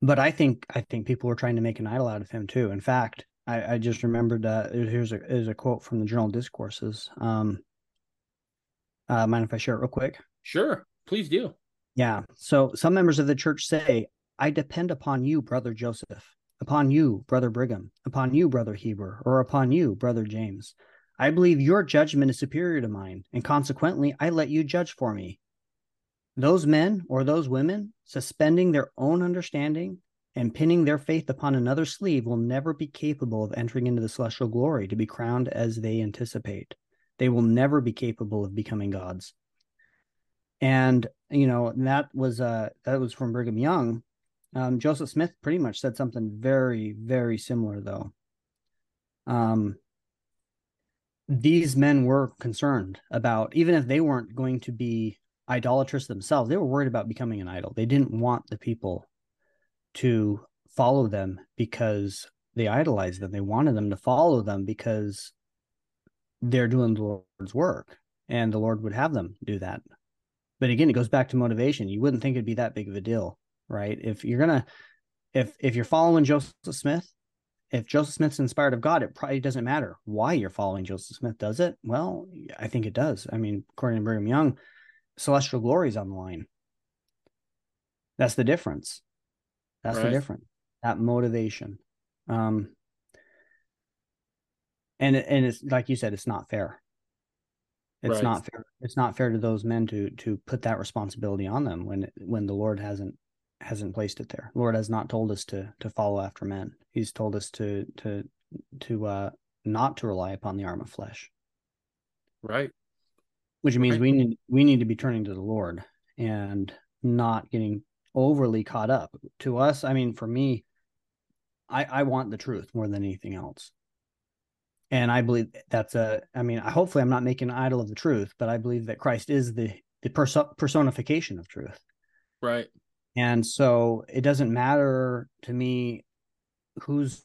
but I think I think people were trying to make an idol out of him too. In fact, I, I just remembered that here's a here's a quote from the Journal Discourses. Um, uh, mind if I share it real quick? Sure, please do. Yeah. So some members of the church say, "I depend upon you, brother Joseph, upon you, brother Brigham, upon you, brother Heber, or upon you, brother James. I believe your judgment is superior to mine, and consequently, I let you judge for me." Those men or those women suspending their own understanding and pinning their faith upon another sleeve will never be capable of entering into the celestial glory to be crowned as they anticipate. They will never be capable of becoming gods. And you know that was uh that was from Brigham Young. Um, Joseph Smith pretty much said something very very similar though. Um, these men were concerned about even if they weren't going to be idolatrous themselves, they were worried about becoming an idol. They didn't want the people to follow them because they idolized them. They wanted them to follow them because they're doing the Lord's work and the Lord would have them do that. But again, it goes back to motivation. You wouldn't think it'd be that big of a deal, right? If you're gonna if if you're following Joseph Smith, if Joseph Smith's inspired of God, it probably doesn't matter why you're following Joseph Smith, does it? Well, I think it does. I mean, according to Brigham Young, celestial glory is on the line. That's the difference. That's right. the difference. That motivation. Um, and and it's like you said, it's not fair. It's right. not fair. It's not fair to those men to to put that responsibility on them when when the Lord hasn't hasn't placed it there. Lord has not told us to to follow after men. He's told us to to to uh not to rely upon the arm of flesh. Right. Which means right. we need we need to be turning to the Lord and not getting overly caught up. To us, I mean, for me, I, I want the truth more than anything else. And I believe that's a, I mean, hopefully I'm not making an idol of the truth, but I believe that Christ is the, the perso- personification of truth. Right. And so it doesn't matter to me who's,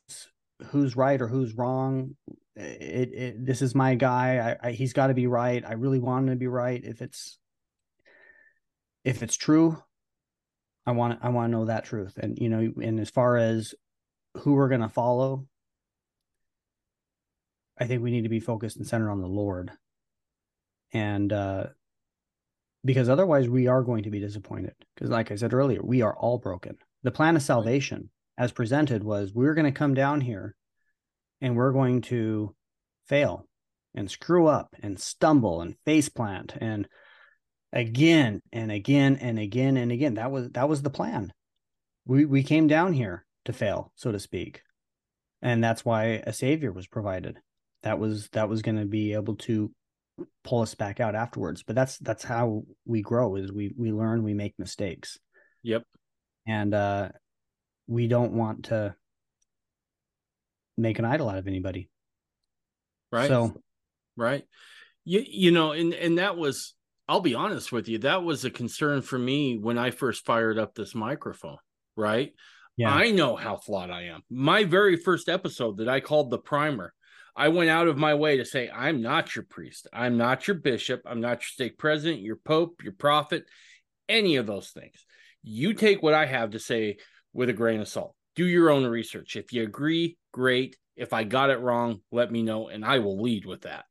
who's right or who's wrong. It, it this is my guy. I, I he's got to be right. I really want him to be right. If it's, if it's true, I want I want to know that truth. And you know, and as far as who we're going to follow, I think we need to be focused and centered on the Lord. And uh because otherwise we are going to be disappointed. Because like I said earlier, we are all broken. The plan of salvation as presented was we're going to come down here and we're going to fail and screw up and stumble and face plant and again and again and again and again. That was that was the plan. We we came down here to fail, so to speak. And that's why a savior was provided. That was that was going to be able to pull us back out afterwards. But that's that's how we grow is we we learn, we make mistakes. Yep. And uh we don't want to make an idol out of anybody. Right. So right. You you know, and and that was I'll be honest with you, that was a concern for me when I first fired up this microphone, right? Yeah. I know how flawed I am. My very first episode that I called the primer, I went out of my way to say, I'm not your priest. I'm not your bishop. I'm not your stake president, your pope, your prophet, any of those things. You take what I have to say with a grain of salt. Do your own research. If you agree, great. If I got it wrong, let me know and I will lead with that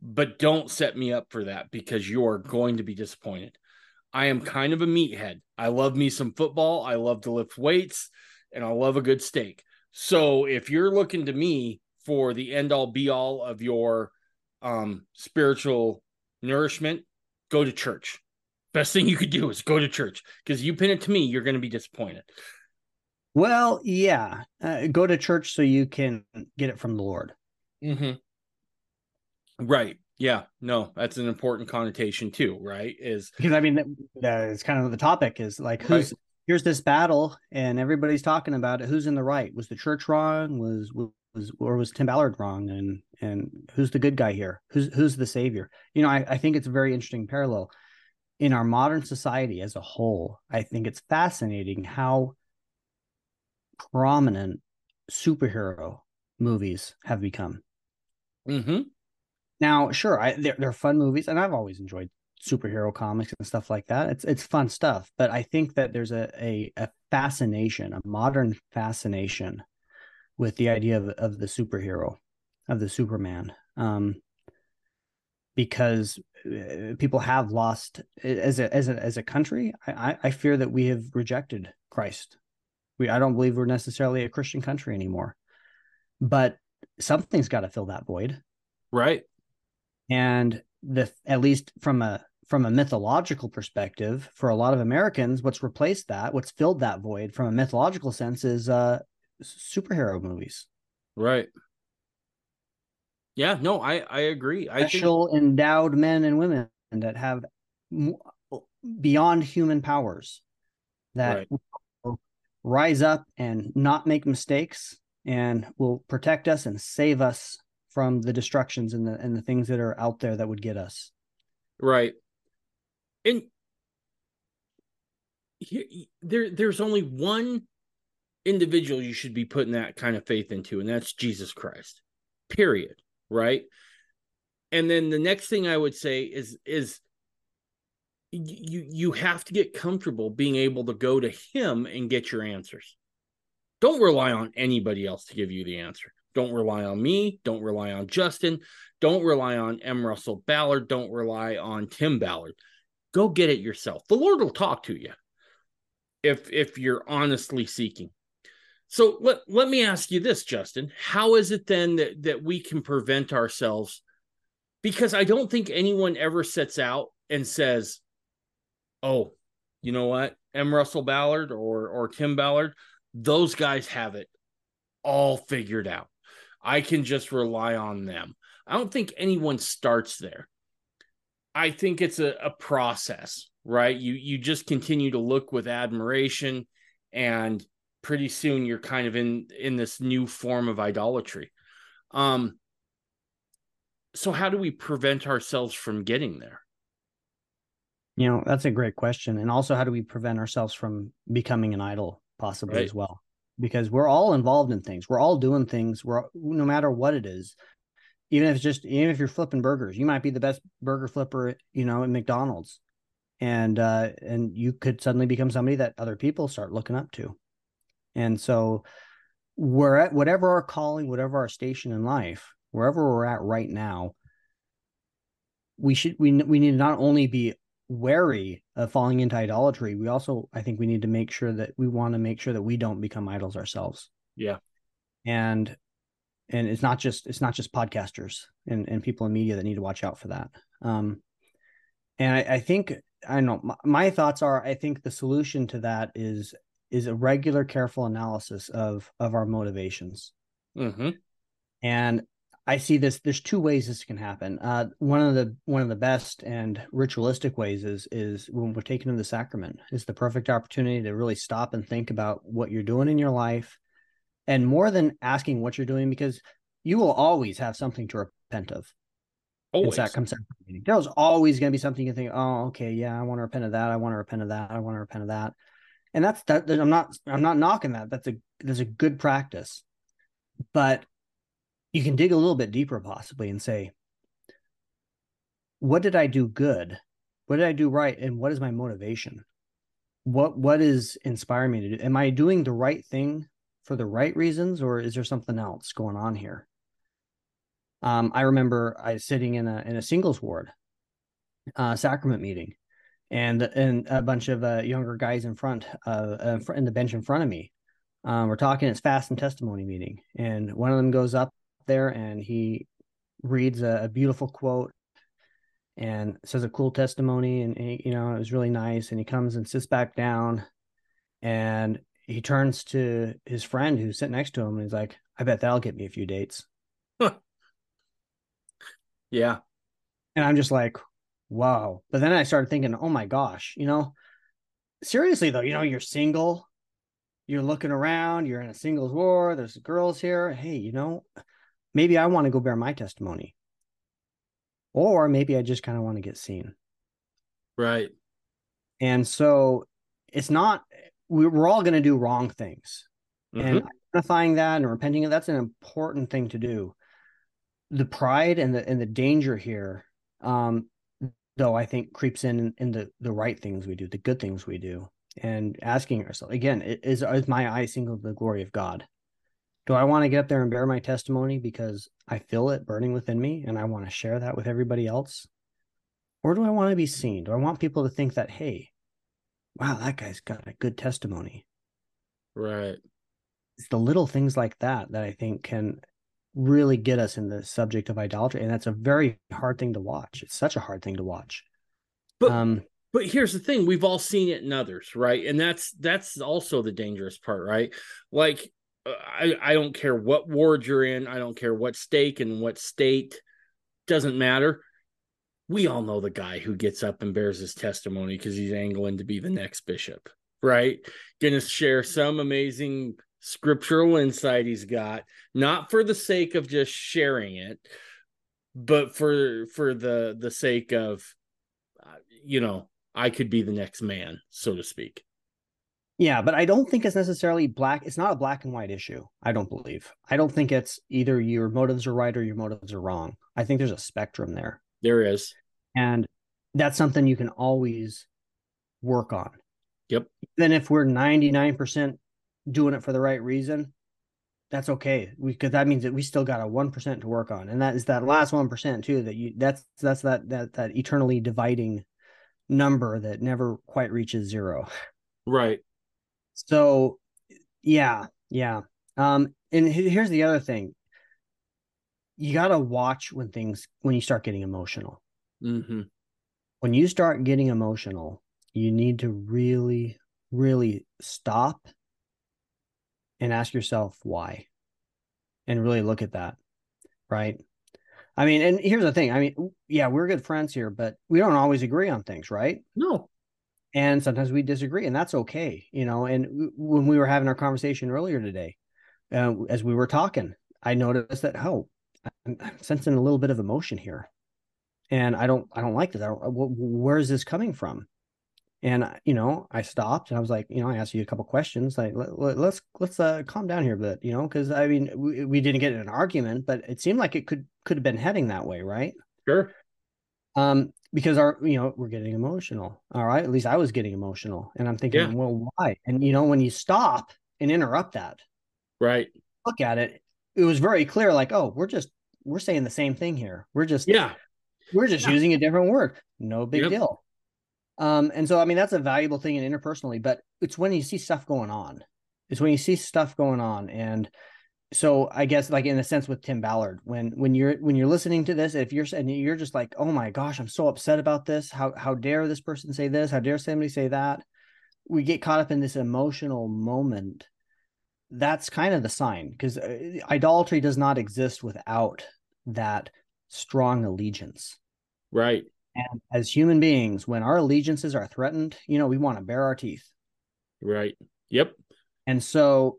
but don't set me up for that because you're going to be disappointed. I am kind of a meathead. I love me some football. I love to lift weights and I love a good steak. So if you're looking to me for the end all be all of your um, spiritual nourishment, go to church. Best thing you could do is go to church because you pin it to me, you're going to be disappointed. Well, yeah, uh, go to church so you can get it from the Lord. Mm-hmm. Right. Yeah. No, that's an important connotation too, right? Is because I mean that is kind of the topic is like who's right. here's this battle and everybody's talking about it. Who's in the right? Was the church wrong? Was was or was Tim Ballard wrong? And and who's the good guy here? Who's who's the savior? You know, I, I think it's a very interesting parallel in our modern society as a whole. I think it's fascinating how prominent superhero movies have become. Mm-hmm. Now, sure, I, they're, they're fun movies, and I've always enjoyed superhero comics and stuff like that. It's it's fun stuff, but I think that there's a a, a fascination, a modern fascination, with the idea of of the superhero, of the Superman, um, because uh, people have lost as a as a as a country. I I fear that we have rejected Christ. We I don't believe we're necessarily a Christian country anymore, but something's got to fill that void. Right and the at least from a from a mythological perspective for a lot of americans what's replaced that what's filled that void from a mythological sense is uh superhero movies right Yeah, no, I I agree. I Special think... endowed men and women that have beyond human powers that right. rise up and not make mistakes and will protect us and save us from the destructions and the and the things that are out there that would get us. Right. And there there's only one individual you should be putting that kind of faith into and that's Jesus Christ. Period, right? And then the next thing I would say is is you you have to get comfortable being able to go to him and get your answers. Don't rely on anybody else to give you the answer. Don't rely on me. Don't rely on Justin. Don't rely on M. Russell Ballard. Don't rely on Tim Ballard. Go get it yourself. The Lord will talk to you if if you're honestly seeking. So let, let me ask you this, Justin. How is it then that, that we can prevent ourselves? Because I don't think anyone ever sets out and says, Oh, you know what? M. Russell Ballard or or Tim Ballard, those guys have it all figured out. I can just rely on them. I don't think anyone starts there. I think it's a, a process, right? You you just continue to look with admiration and pretty soon you're kind of in in this new form of idolatry. Um so how do we prevent ourselves from getting there? You know, that's a great question. And also how do we prevent ourselves from becoming an idol possibly right. as well? Because we're all involved in things. We're all doing things. We're no matter what it is. Even if it's just even if you're flipping burgers, you might be the best burger flipper, you know, at McDonald's. And uh and you could suddenly become somebody that other people start looking up to. And so we're at whatever our calling, whatever our station in life, wherever we're at right now, we should we we need to not only be wary of falling into idolatry, we also I think we need to make sure that we want to make sure that we don't become idols ourselves. Yeah. And and it's not just it's not just podcasters and, and people in media that need to watch out for that. Um and I, I think I know my, my thoughts are I think the solution to that is is a regular careful analysis of of our motivations. Mm-hmm. And I see this. There's two ways this can happen. Uh, one of the one of the best and ritualistic ways is is when we're taken to the sacrament. Is the perfect opportunity to really stop and think about what you're doing in your life, and more than asking what you're doing, because you will always have something to repent of. Always. That comes. There's always going to be something you think, oh, okay, yeah, I want to repent of that. I want to repent of that. I want to repent of that. And that's that. I'm not. I'm not knocking that. That's a. That's a good practice. But you can dig a little bit deeper possibly and say what did i do good? What did i do right? And what is my motivation? What what is inspiring me to do? Am i doing the right thing for the right reasons or is there something else going on here? Um, i remember i was sitting in a in a singles ward uh, sacrament meeting and and a bunch of uh, younger guys in front uh, in the bench in front of me um, we're talking it's fast and testimony meeting and one of them goes up there and he reads a, a beautiful quote and says a cool testimony and he, you know it was really nice and he comes and sits back down and he turns to his friend who's sitting next to him and he's like i bet that'll get me a few dates. Yeah. And i'm just like wow. But then i started thinking oh my gosh you know? Seriously though you know you're single you're looking around you're in a singles ward there's girls here. Hey you know maybe I want to go bear my testimony. Or maybe I just kind of want to get seen. Right. And so it's not, we're all going to do wrong things. Mm-hmm. And identifying that and repenting of that's an important thing to do. The pride and the and the danger here, um, though I think creeps in in the the right things we do, the good things we do, and asking ourselves again, is is my eye single the glory of God? Do I want to get up there and bear my testimony because I feel it burning within me and I want to share that with everybody else? Or do I want to be seen? Do I want people to think that, hey, wow, that guy's got a good testimony? Right. It's the little things like that that I think can really get us in the subject of idolatry. And that's a very hard thing to watch. It's such a hard thing to watch. But um, but here's the thing we've all seen it in others right and that's that's also the dangerous part right like I, I don't care what ward you're in. I don't care what stake and what state. Doesn't matter. We all know the guy who gets up and bears his testimony because he's angling to be the next bishop, right? Gonna share some amazing scriptural insight he's got, not for the sake of just sharing it, but for for the the sake of uh, you know, I could be the next man, so to speak. Yeah, but I don't think it's necessarily black. It's not a black and white issue. I don't believe. I don't think it's either your motives are right or your motives are wrong. I think there's a spectrum there. There is. And that's something you can always work on. Yep. Then if we're 99% doing it for the right reason, that's okay. Because that means that we still got a 1% to work on. And that is that last 1% too that you that's that's that that that eternally dividing number that never quite reaches zero. Right. So, yeah, yeah. Um, and here's the other thing: you got to watch when things when you start getting emotional. Mm-hmm. When you start getting emotional, you need to really, really stop and ask yourself why, and really look at that, right? I mean, and here's the thing. I mean, yeah, we're good friends here, but we don't always agree on things, right? No and sometimes we disagree and that's okay you know and when we were having our conversation earlier today uh, as we were talking i noticed that oh I'm, I'm, sensing a little bit of emotion here and i don't i don't like this i don't where is this coming from? And you know i stopped and i was like you know i asked you a couple questions like let, us let's, let's uh, calm down here a bit you know because i mean we, we didn't get in an argument but it seemed like it could could have been heading that way right? Sure um because our you know we're getting emotional all right? At least i was getting emotional and i'm thinking yeah. well why? And you know when you stop and interrupt that right. look at it it was very clear like oh we're just we're saying the same thing here. We're just yeah. we're just yeah. using a different word. No big yep. deal. Um and so i mean that's a valuable thing in interpersonally but it's when you see stuff going on. It's when you see stuff going on and so I guess like in a sense with Tim Ballard, when when you're when you're listening to this, if you're and you're just like, oh my gosh, I'm so upset about this. How how dare this person say this? How dare somebody say that? We get caught up in this emotional moment. That's kind of the sign because uh, idolatry does not exist without that strong allegiance. Right. And as human beings, when our allegiances are threatened, you know, we want to bare our teeth. Right. Yep. And so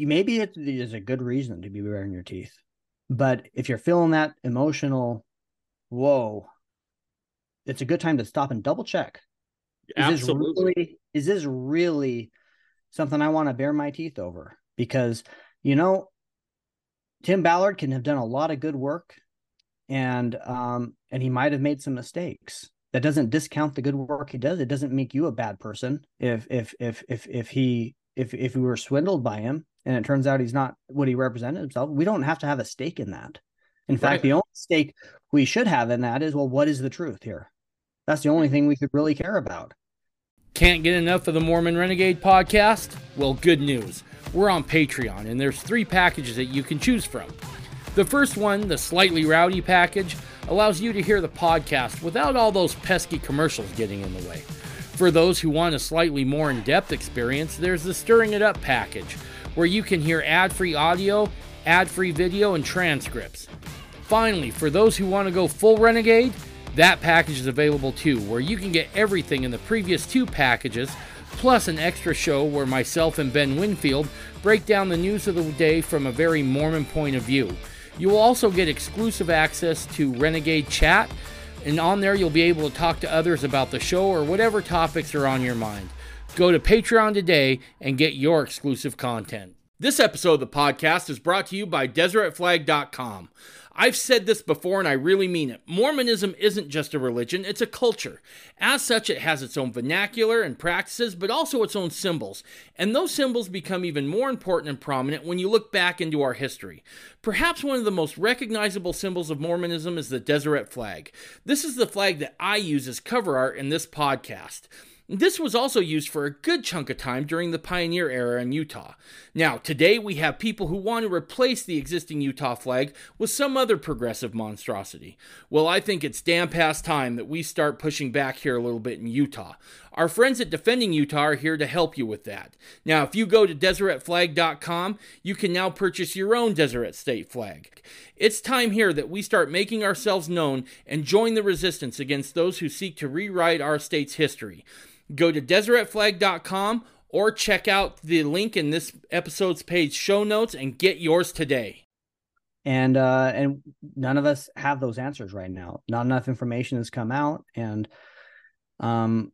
you maybe it is a good reason to be baring your teeth. But if you're feeling that emotional, whoa, it's a good time to stop and double check. Is Absolutely. This really, is this really something I want to bare my teeth over? Because, you know, Tim Ballard can have done a lot of good work and um and he might have made some mistakes. That doesn't discount the good work he does. It doesn't make you a bad person if if if if if he if if we were swindled by him and it turns out he's not what he represented himself, we don't have to have a stake in that. In fact, the only stake we should have in that is well, what is the truth here? That's the only thing we could really care about. Can't get enough of the Mormon Renegade podcast? Well, good news. We're on Patreon, and there's three packages that you can choose from. The first one, the slightly rowdy package, allows you to hear the podcast without all those pesky commercials getting in the way. For those who want a slightly more in depth experience, there's the Stirring It Up package, where you can hear ad free audio, ad free video, and transcripts. Finally, for those who want to go full Renegade, that package is available too, where you can get everything in the previous two packages, plus an extra show where myself and Ben Winfield break down the news of the day from a very Mormon point of view. You will also get exclusive access to Renegade Chat, and on there you'll be able to talk to others about the show or whatever topics are on your mind. Go to Patreon today and get your exclusive content. This episode of the podcast is brought to you by DeseretFlag.com. I've said this before and I really mean it. Mormonism isn't just a religion, it's a culture. As such, it has its own vernacular and practices, but also its own symbols. And those symbols become even more important and prominent when you look back into our history. Perhaps one of the most recognizable symbols of Mormonism is the Deseret flag. This is the flag that I use as cover art in this podcast. This was also used for a good chunk of time during the pioneer era in Utah. Now, today we have people who want to replace the existing Utah flag with some other progressive monstrosity. Well, I think it's damn past time that we start pushing back here a little bit in Utah. Our friends at Defending Utah are here to help you with that. Now, if you go to DeseretFlag.com, you can now purchase your own Deseret State flag. It's time here that we start making ourselves known and join the resistance against those who seek to rewrite our state's history. Go to DeseretFlag.com or check out the link in this episode's page show notes and get yours today. And uh, and none of us have those answers right now. Not enough information has come out, and um,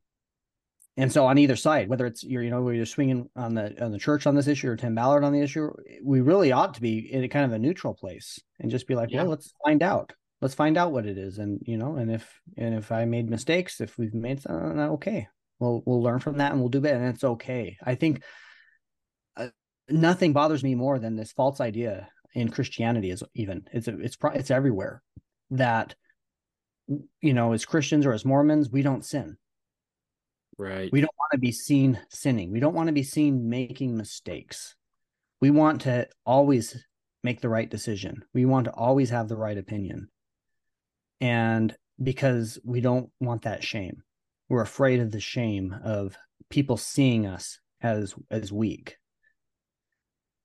and so on either side, whether it's you're you know you're swinging on the on the church on this issue or Tim Ballard on the issue, we really ought to be in a kind of a neutral place and just be like, yeah. well, let's find out. Let's find out what it is, and you know, and if and if I made mistakes, if we've made something, okay, We'll we'll learn from that and we'll do better, and it's okay. I think uh, nothing bothers me more than this false idea in Christianity is even it's it's it's everywhere that you know as Christians or as Mormons we don't sin. Right. We don't want to be seen sinning. We don't want to be seen making mistakes. We want to always make the right decision. We want to always have the right opinion. And because we don't want that shame we're afraid of the shame of people seeing us as as weak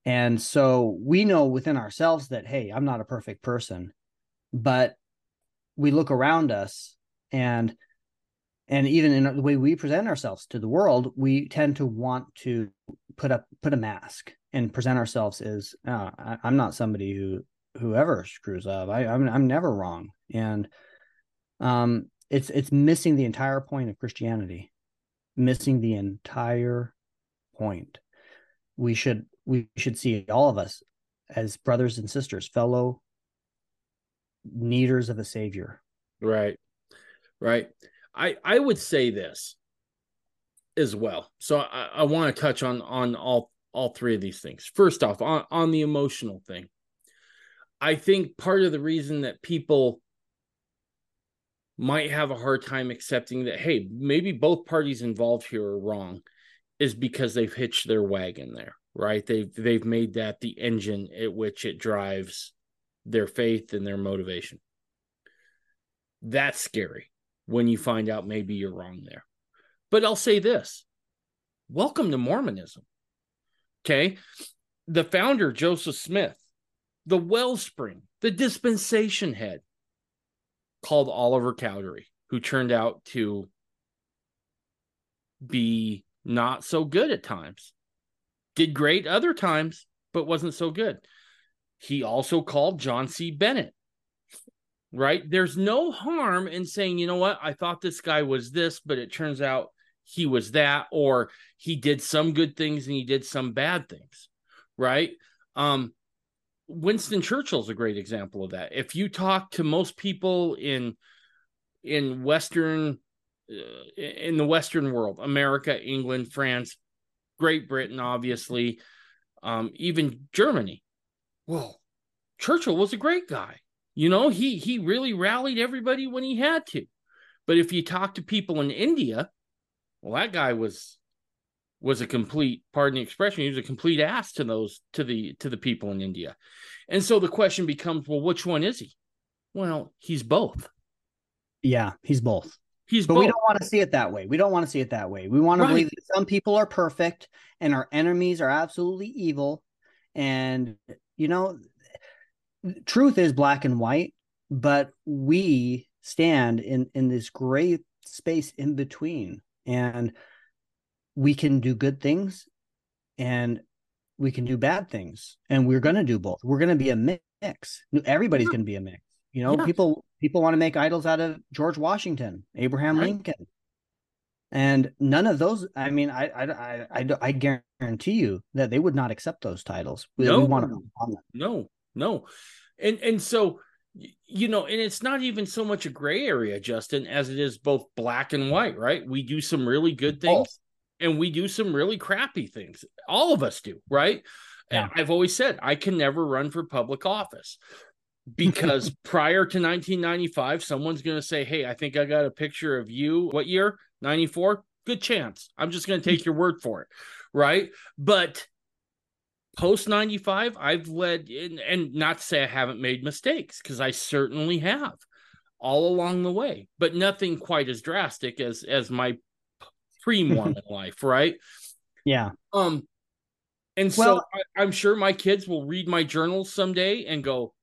and so we know within ourselves that hey i'm not a perfect person but we look around us and and even in the way we present ourselves to the world we tend to want to put up put a mask and present ourselves as uh, I, am not somebody who whoever screws up I, I'm, I'm never wrong and um it's it's missing the entire point of Christianity, missing the entire point. We should we should see all of us as brothers and sisters, fellow needers of a savior. Right. Right. I I would say this as well. So I, I want to touch on on all all three of these things. First off, on, on the emotional thing. I think part of the reason that people might have a hard time accepting that hey maybe both parties involved here are wrong is because they've hitched their wagon there right they've they've made that the engine at which it drives their faith and their motivation that's scary when you find out maybe you're wrong there but i'll say this welcome to mormonism okay the founder joseph smith the wellspring the dispensation head called Oliver Cowdery, who turned out to be not so good at times. Did great other times, but wasn't so good. He also called John C. Bennett. Right? There's no harm in saying, you know what? I thought this guy was this, but it turns out he was that, or he did some good things and he did some bad things. Right? Um, Winston Churchill's a great example of that. If you talk to most people in in Western uh, in the Western world, America, England, France, Great Britain, obviously, um, even Germany. Well, Churchill was a great guy. You know, he he really rallied everybody when he had to. But if you talk to people in India, well, that guy was was a complete pardon the expression he was a complete ass to those to the to the people in india. And so the question becomes well which one is he? Well he's both. Yeah he's both. He's but both. we don't want to see it that way. We don't want to see it that way. We want to right. believe that some people are perfect and our enemies are absolutely evil. And you know truth is black and white but we stand in in this gray space in between and we can do good things and we can do bad things and we're going to do both. We're going to be a mix. Everybody's going to be a mix. You know yeah. people people want to make idols out of george washington abraham right. lincoln. And none of those i mean I, I i i guarantee you that they would not accept those titles. No. we want to no no and and so you know and it's not even so much a gray area justin as it is both black and white right we do some really good things and we do some really crappy things. All of us do, right? Yeah. I've always said I can never run for public office because prior to 1995, someone's going to say, Hey, I think I got a picture of you. What year? 94? good chance. I'm just going to take your word for it, right? But post 95, I've led, and, and not to say I haven't made mistakes, because I certainly have all along the way, but nothing quite as drastic as as my pre-Mormon life, right? Yeah. Um, and Well- so I, I'm sure my kids will read my journals someday and go,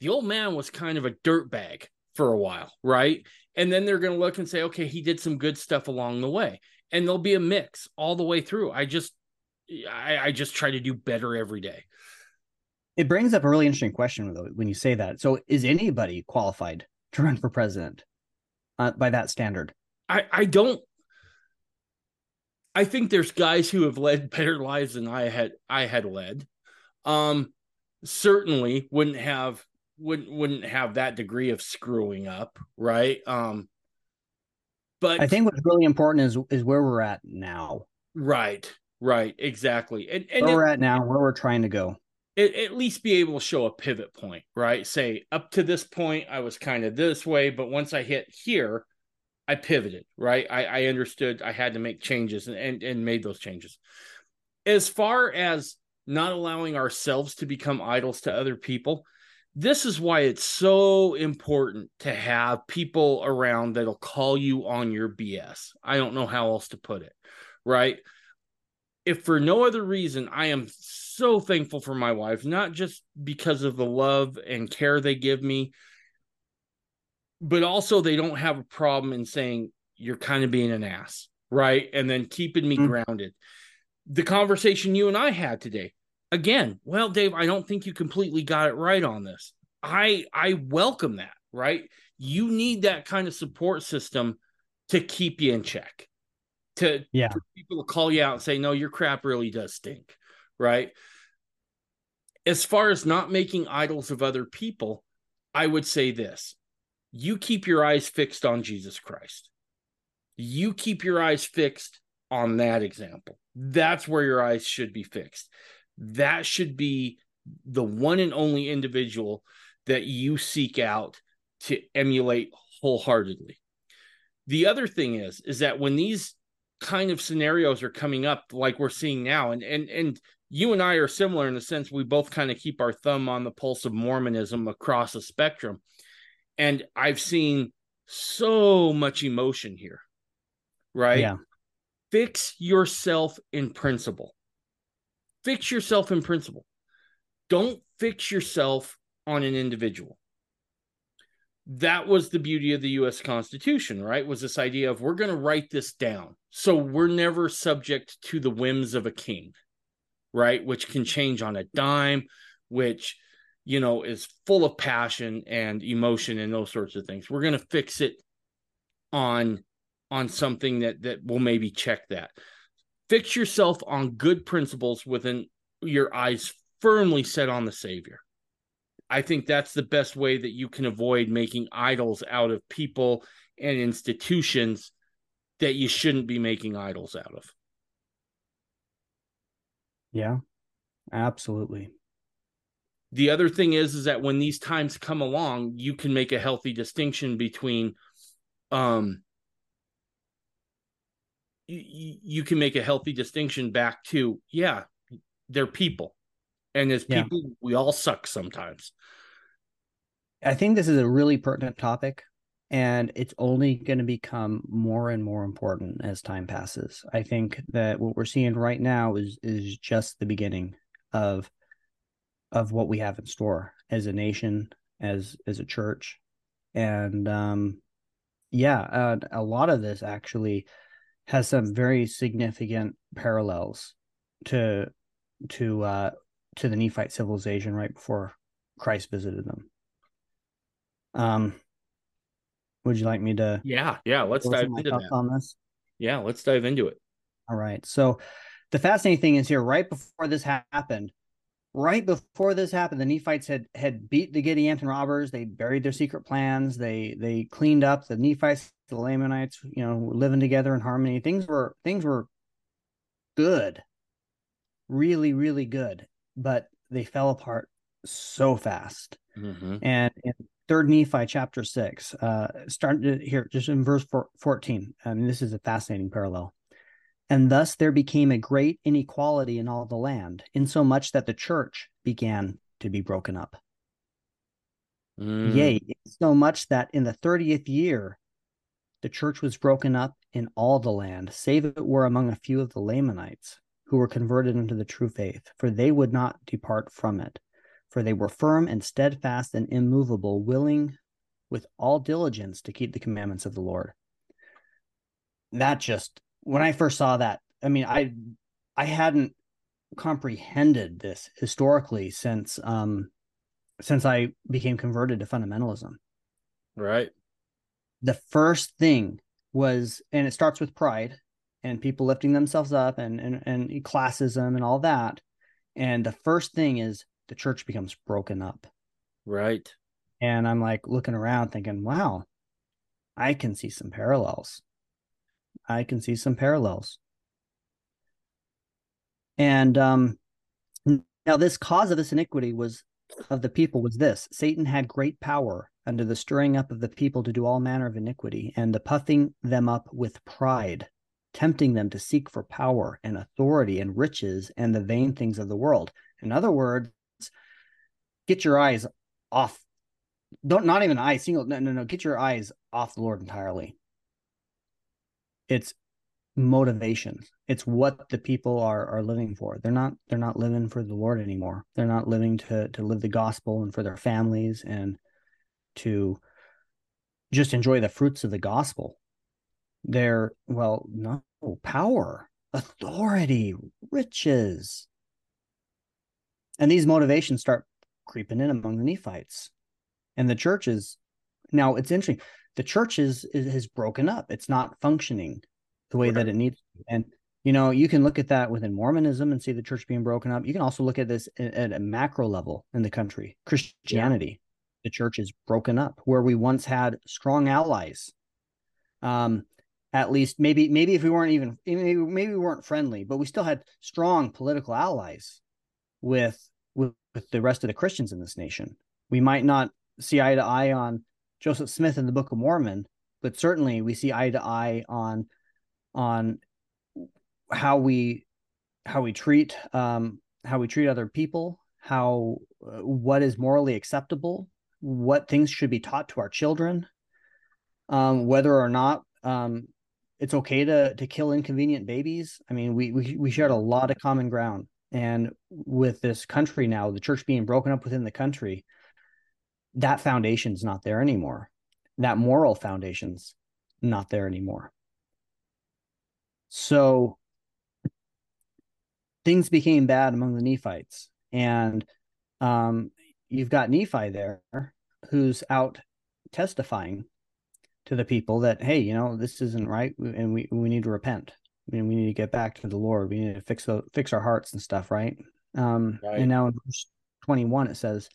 the old man was kind of a dirtbag for a while, right? And then they're going to look and say, okay, he did some good stuff along the way, and there'll be a mix all the way through. I just, I, I just try to do better every day. It brings up a really interesting question though when you say that. So, is anybody qualified to run for president uh, by that standard? I, I don't. I think there's guys who have led better lives than I had I had led. Um, certainly wouldn't have wouldn't wouldn't have that degree of screwing up, right? Um, but I think what's really important is is where we're at now, right, right, exactly, and and where it- we're at now, where we're trying to go. at, at least be able to show a pivot point, right? Say up to this point, I was kind of this way, but once I hit here, I pivoted, right? I, I understood I had to make changes and, and, and made those changes. As far as not allowing ourselves to become idols to other people, this is why it's so important to have people around that'll call you on your BS. I don't know how else to put it, right? If for no other reason, I am so thankful for my wife, not just because of the love and care they give me, but also they don't have a problem in saying you're kind of being an ass, right? And then keeping me Mm. grounded. The conversation you and I had today, again, well, Dave, I don't think you completely got it right on this. I I welcome that, right? You need that kind of support system to keep you in check. To Yeah. for people to call you out and say, no, your crap really does stink, right? As far as not making idols of other people, I would say this you keep your eyes fixed on Jesus Christ. You keep your eyes fixed on that example. That's where your eyes should be fixed. That should be the one and only individual that you seek out to emulate wholeheartedly. The other thing is is that when these kind of scenarios are coming up like we're seeing now and and and you and I are similar in the sense we both kind of keep our thumb on the pulse of Mormonism across the spectrum. And I've seen so much emotion here. Right? Yeah. Fix yourself in principle. Fix yourself in principle. Don't fix yourself on an individual that was the beauty of the US Constitution, right? Was this idea of we're going to write this down. So we're never subject to the whims of a king, right? Which can change on a dime, which, you know, is full of passion and emotion and those sorts of things. We're going to fix it on on something that that will maybe check that. Fix yourself on good principles within your eyes firmly set on the savior. I think that's the best way that you can avoid making idols out of people and institutions that you shouldn't be making idols out of. Yeah. Absolutely. The other thing is is that when these times come along, you can make a healthy distinction between um you, you can make a healthy distinction back to yeah, they're people. And as Yeah. people, we all suck sometimes. I think this is a really pertinent topic, and it's only going to become more and more important as time passes. I think that what we're seeing right now is is just the beginning of of what we have in store as a nation, as as a church, and um, yeah, uh, a lot of this actually has some very significant parallels to to uh, to the Nephite civilization right before Christ visited them. Um, would you like me to Yeah, yeah. Let's dive into that. on this? Yeah, let's dive into it. All right. So the fascinating thing is here, right before this happened, right before this happened, the Nephites had had beat the Gadianton robbers. They buried their secret plans. They they cleaned up the Nephites, the Lamanites. You know, living together in harmony. Things were things were good, really really good. But they fell apart so fast. Mhm. And in Third Nephi chapter six, uh, starting here just in verse four, fourteen. I mean, this is a fascinating parallel. And thus there became a great inequality in all the land, insomuch that the church began to be broken up. Mm, Yea, so much that in the thirtieth year the church was broken up in all the land, save it were among a few of the Lamanites who were converted into the true faith, for they would not depart from it. For they were firm and steadfast and immovable, willing with all diligence to keep the commandments of the Lord. That just when I first saw that, I mean, I I hadn't comprehended this historically since um since I became converted to fundamentalism. right. The first thing was, and it starts with pride and people lifting themselves up and and, and classism and all that. And the first thing is the church becomes broken up. Right. And I'm like looking around thinking, wow, I can see some parallels. I can see some parallels. And um now this cause of this iniquity was of the people was this Satan had great power under the stirring up of the people to do all manner of iniquity and the puffing them up with pride, tempting them to seek for power and authority and riches and the vain things of the world. In other words, get your eyes off don't not even eyes single no no no get your eyes off the lord entirely. It's motivation. It's what the people are are living for. They're not they're not living for the lord anymore. They're not living to to live the gospel and for their families and to just enjoy the fruits of the gospel they're well no power authority riches. And these motivations start creeping in among the nephites. And the church is now it's interesting the church is, is has broken up. It's not functioning the way that it needs to. and you know you can look at that within mormonism and see the church being broken up. You can also look at this at, at a macro level in the country christianity. The church is broken up where we once had strong allies. Um at least maybe maybe if we weren't even maybe, maybe we weren't friendly but we still had strong political allies with with, with the rest of the christians in this nation. We might not see eye to eye on Joseph Smith in the Book of Mormon, but certainly we see eye to eye on on how we how we treat um, how we treat other people, how uh, what is morally acceptable, what things should be taught to our children, um, whether or not um, it's okay to to kill inconvenient babies. I mean, we we we shared a lot of common ground, and with this country now, the church being broken up within the country, that foundation's not there anymore. That moral foundation's not there anymore. So things became bad among the Nephites. And um, you've got Nephi there who's out testifying to the people that, hey, you know, this isn't right and we, we need to repent. I mean, we need to get back to the Lord. We need to fix the, fix our hearts and stuff, right? Um, Right. And now in verse 21, it says,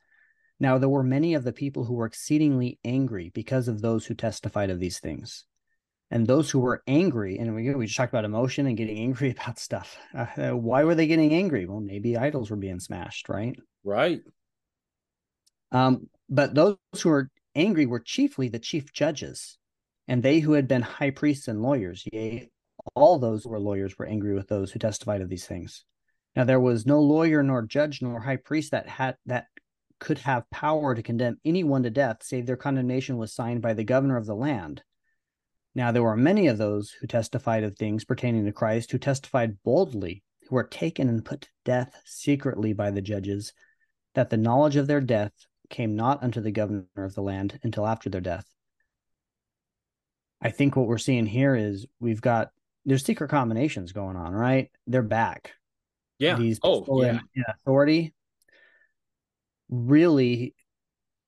now there were many of the people who were exceedingly angry because of those who testified of these things. And those who were angry, and we, we just talked about emotion and getting angry about stuff. Uh, why were they getting angry? Well, maybe idols were being smashed, right? Right. Um, but those who were angry were chiefly the chief judges, and they who had been high priests and lawyers. Yea, all those who were lawyers were angry with those who testified of these things. Now there was no lawyer nor judge nor high priest that had that could have power to condemn anyone to death, save their condemnation was signed by the governor of the land. Now there were many of those who testified of things pertaining to Christ, who testified boldly, who were taken and put to death secretly by the judges, that the knowledge of their death came not unto the governor of the land until after their death. I think what we're seeing here is we've got there's secret combinations going on, right? They're back. Yeah. These oh, people yeah. authority really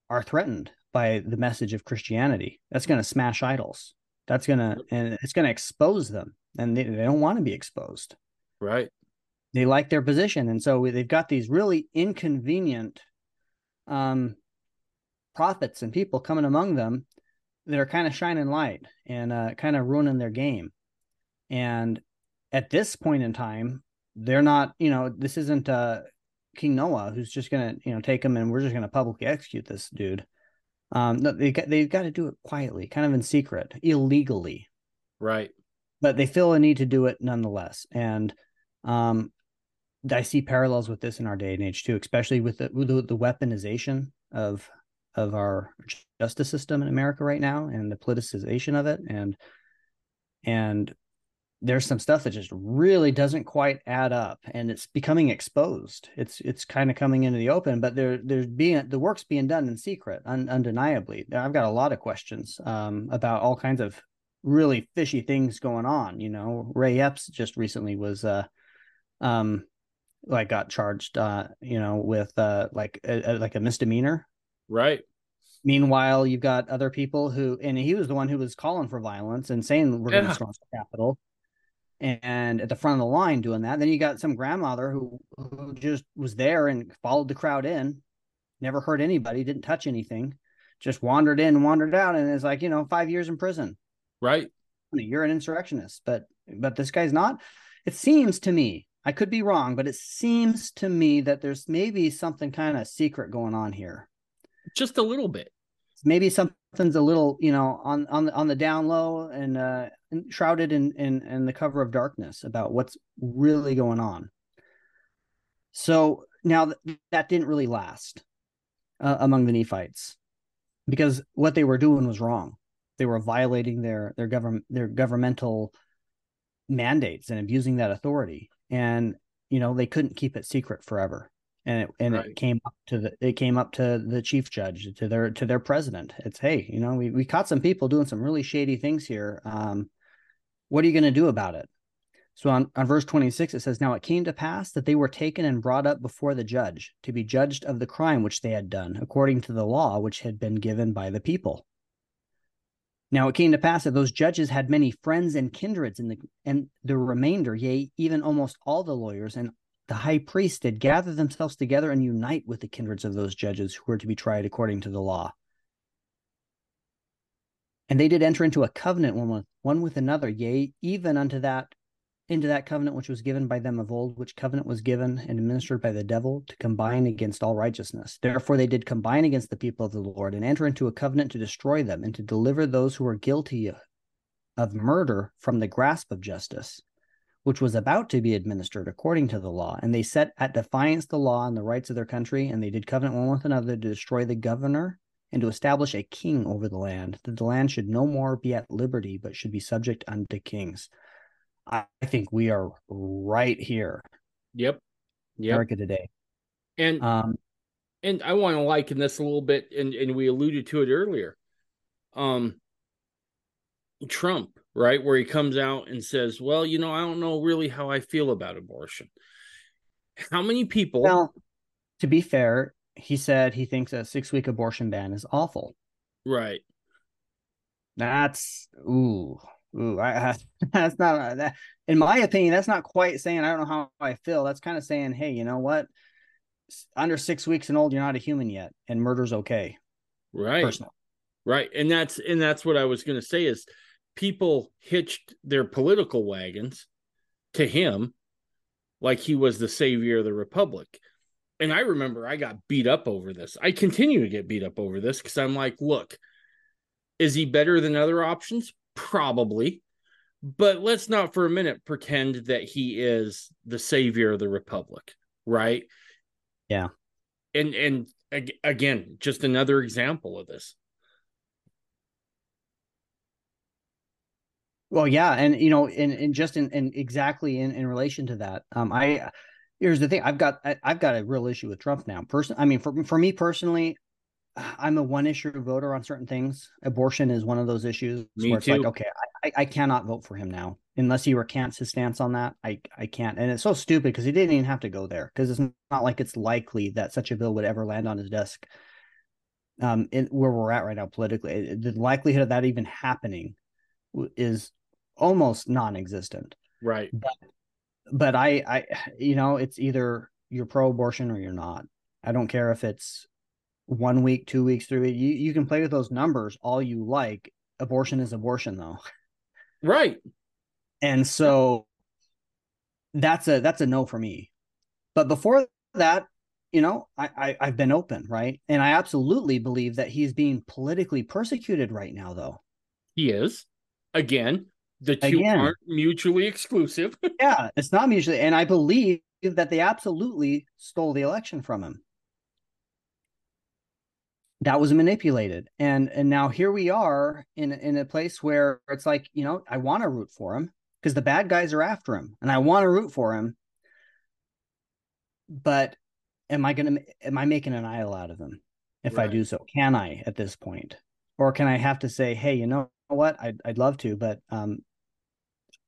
are threatened by the message of Christianity. That's going to smash idols. That's going to and it's going to expose them, and they, they don't want to be exposed. Right. They like their position, and so they've got these really inconvenient um, prophets and people coming among them that are kind of shining light and uh, kind of ruining their game. And at this point in time, they're not. You know, this isn't uh, King Noah who's just going to you know take them and we're just going to publicly execute this dude. Um, no, they got they've got to do it quietly, kind of in secret, illegally. Right. but they feel a need to do it nonetheless. And um, I see parallels with this in our day and age too, especially with the, the weaponization of of our justice system in America right now and the politicization of it. And and there's some stuff that just really doesn't quite add up and it's becoming exposed. It's it's kind of coming into the open but there there's being the work's being done in secret un, undeniably. I've got a lot of questions um, about all kinds of really fishy things going on you know. Ray epps just recently was uh um like got charged uh you know with uh like a, a, like a misdemeanor right meanwhile you've got other people who and he was the one who was calling for violence and saying we're yeah. going to storm the capitol and at the front of the line doing that. Then you got some grandmother who who just was there and followed the crowd in, never hurt anybody, didn't touch anything, just wandered in, wandered out, and is like, you know, five years in prison. Right. You're an insurrectionist, but but this guy's not. It seems to me, I could be wrong, but it seems to me that there's maybe something kind of secret going on here. Just a little bit. Maybe something's a little, you know, on on the on the down low and uh shrouded in, in in the cover of darkness about what's really going on. So now th- that didn't really last uh, among the Nephites because what they were doing was wrong. They were violating their their government their governmental mandates and abusing that authority, and you know they couldn't keep it secret forever. And it and right. it came up to the it came up to the chief judge to their to their president. It's hey, you know we we caught some people doing some really shady things here. Um, what are you going to do about it? So on, on verse 26, it says, Now it came to pass that they were taken and brought up before the judge to be judged of the crime which they had done, according to the law which had been given by the people. Now it came to pass that those judges had many friends and kindreds, in the and the remainder, yea, even almost all the lawyers and the high priest did gather themselves together and unite with the kindreds of those judges who were to be tried according to the law. And they did enter into a covenant one with one with another, yea, even unto that into that covenant which was given by them of old, which covenant was given and administered by the devil to combine against all righteousness. Therefore they did combine against the people of the Lord and enter into a covenant to destroy them and to deliver those who were guilty of murder from the grasp of justice, which was about to be administered according to the law. And they set at defiance the law and the rights of their country, and they did covenant one with another to destroy the governor and to establish a king over the land, that the land should no more be at liberty, but should be subject unto kings. I think we are right here. Yep. Yep. America today. And um and I want to liken this a little bit, and, and we alluded to it earlier. Um Trump, right, where he comes out and says, Well, you know, I don't know really how I feel about abortion. How many people well, to be fair, he said he thinks a six week abortion ban is awful. Right. That's ooh ooh. I, that's not uh, that. In my opinion, that's not quite saying I don't know how I feel. That's kind of saying, hey, you know what? Under six weeks and old, you're not a human yet, and murder's okay. Right. Personally. Right, and that's and that's what I was going to say is people hitched their political wagons to him like he was the savior of the republic and I remember I got beat up over this. I continue to get beat up over this because I'm like, look, is he better than other options? Probably. But let's not for a minute pretend that he is the savior of the republic, right? Yeah. And and again, just another example of this. Well, yeah, and you know, and, and just in, in exactly in, in relation to that, um, I here's the thing i've got I, have got a real issue with trump now person i mean for, for me personally i'm a one issue voter on certain things. Abortion is one of those issues me where it's too. like okay I, I cannot vote for him now. Unless he recants his stance on that i i can't. And it's so stupid because he didn't even have to go there because it's not like it's likely that such a bill would ever land on his desk um in, where we're at right now politically. The likelihood of that even happening is almost non-existent. Right. But but I, I, you know, it's either you're pro-abortion or you're not. I don't care if it's one week, two weeks, three weeks. You you can play with those numbers all you like. Abortion is abortion, though. Right. And so that's a that's a no for me. But before that, you know, I, I I've been open, right? And I absolutely believe that he's being politically persecuted right now, though. He is. Again, The two Again. aren't mutually exclusive. yeah, it's not mutually, and I believe that they absolutely stole the election from him. That was manipulated, and and now here we are in in a place where it's like you know I want to root for him because the bad guys are after him, and I want to root for him, but am I gonna am I making an idol out of him if I do so? Can I at this point, or can I have to say, hey, you know what, I'd I'd love to, but um,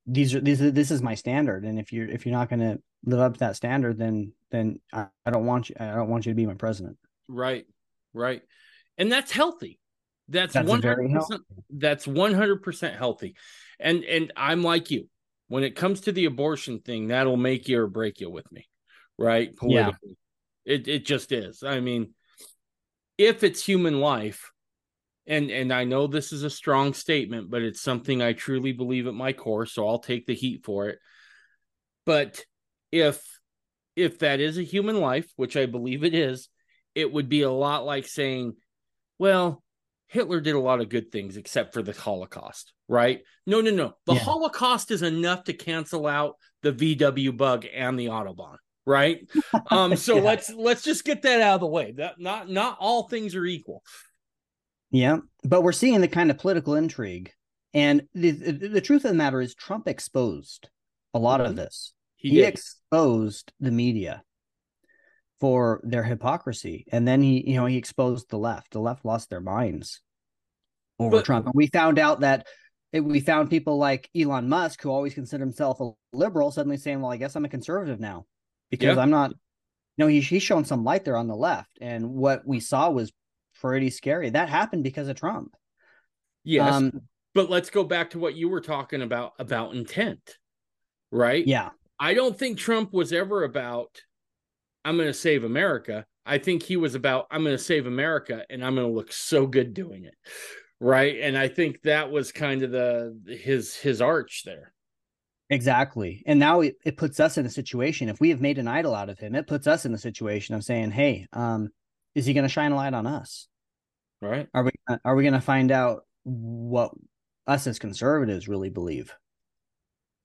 these are these are, this is my standard. And if you're if you're not going to live up to that standard then then I, I don't want you i don't want you to be my president. Right, right, and that's healthy. That's That's hundred percent. That's one hundred percent healthy, and and I'm like you. When it comes to the abortion thing, that'll make you or break you with me, right? Yeah. Politically, it it just is. I mean, if it's human life, and and I know this is a strong statement, but it's something I truly believe at my core, so I'll take the heat for it. But if if that is a human life, which I believe it is, it would be a lot like saying, well, Hitler did a lot of good things except for the Holocaust, right? No, no, no. The Yeah. Holocaust is enough to cancel out the VW bug and the Autobahn, right? Um, so Yeah. let's let's just get that out of the way. That not not all things are equal. yeah but we're seeing the kind of political intrigue and the, the, the truth of the matter is trump exposed a lot Mhm. of this He, he, exposed the media for their hypocrisy. And then he you know he exposed the left. The left lost their minds over But- trump. And we found out that it, we found people like elon musk who always considered himself a liberal suddenly saying well i guess i'm a conservative now because Yeah. i'm not no he's, he's shown some light there on the left. And what we saw was pretty scary. That happened because of trump. Yes, um but let's go back to what you were talking about about intent, right? yeah. I don't think Trump was ever about I'm going to save America. I think he was about I'm going to save America and I'm going to look so good doing it. Right? And I think that was kind of the his his arch there. Exactly. And now it, it puts us in a situation. If we have made an idol out of him, it puts us in the situation of saying, hey, um, is he going to shine a light on us? Right? Are we are we going to find out what us as conservatives really believe?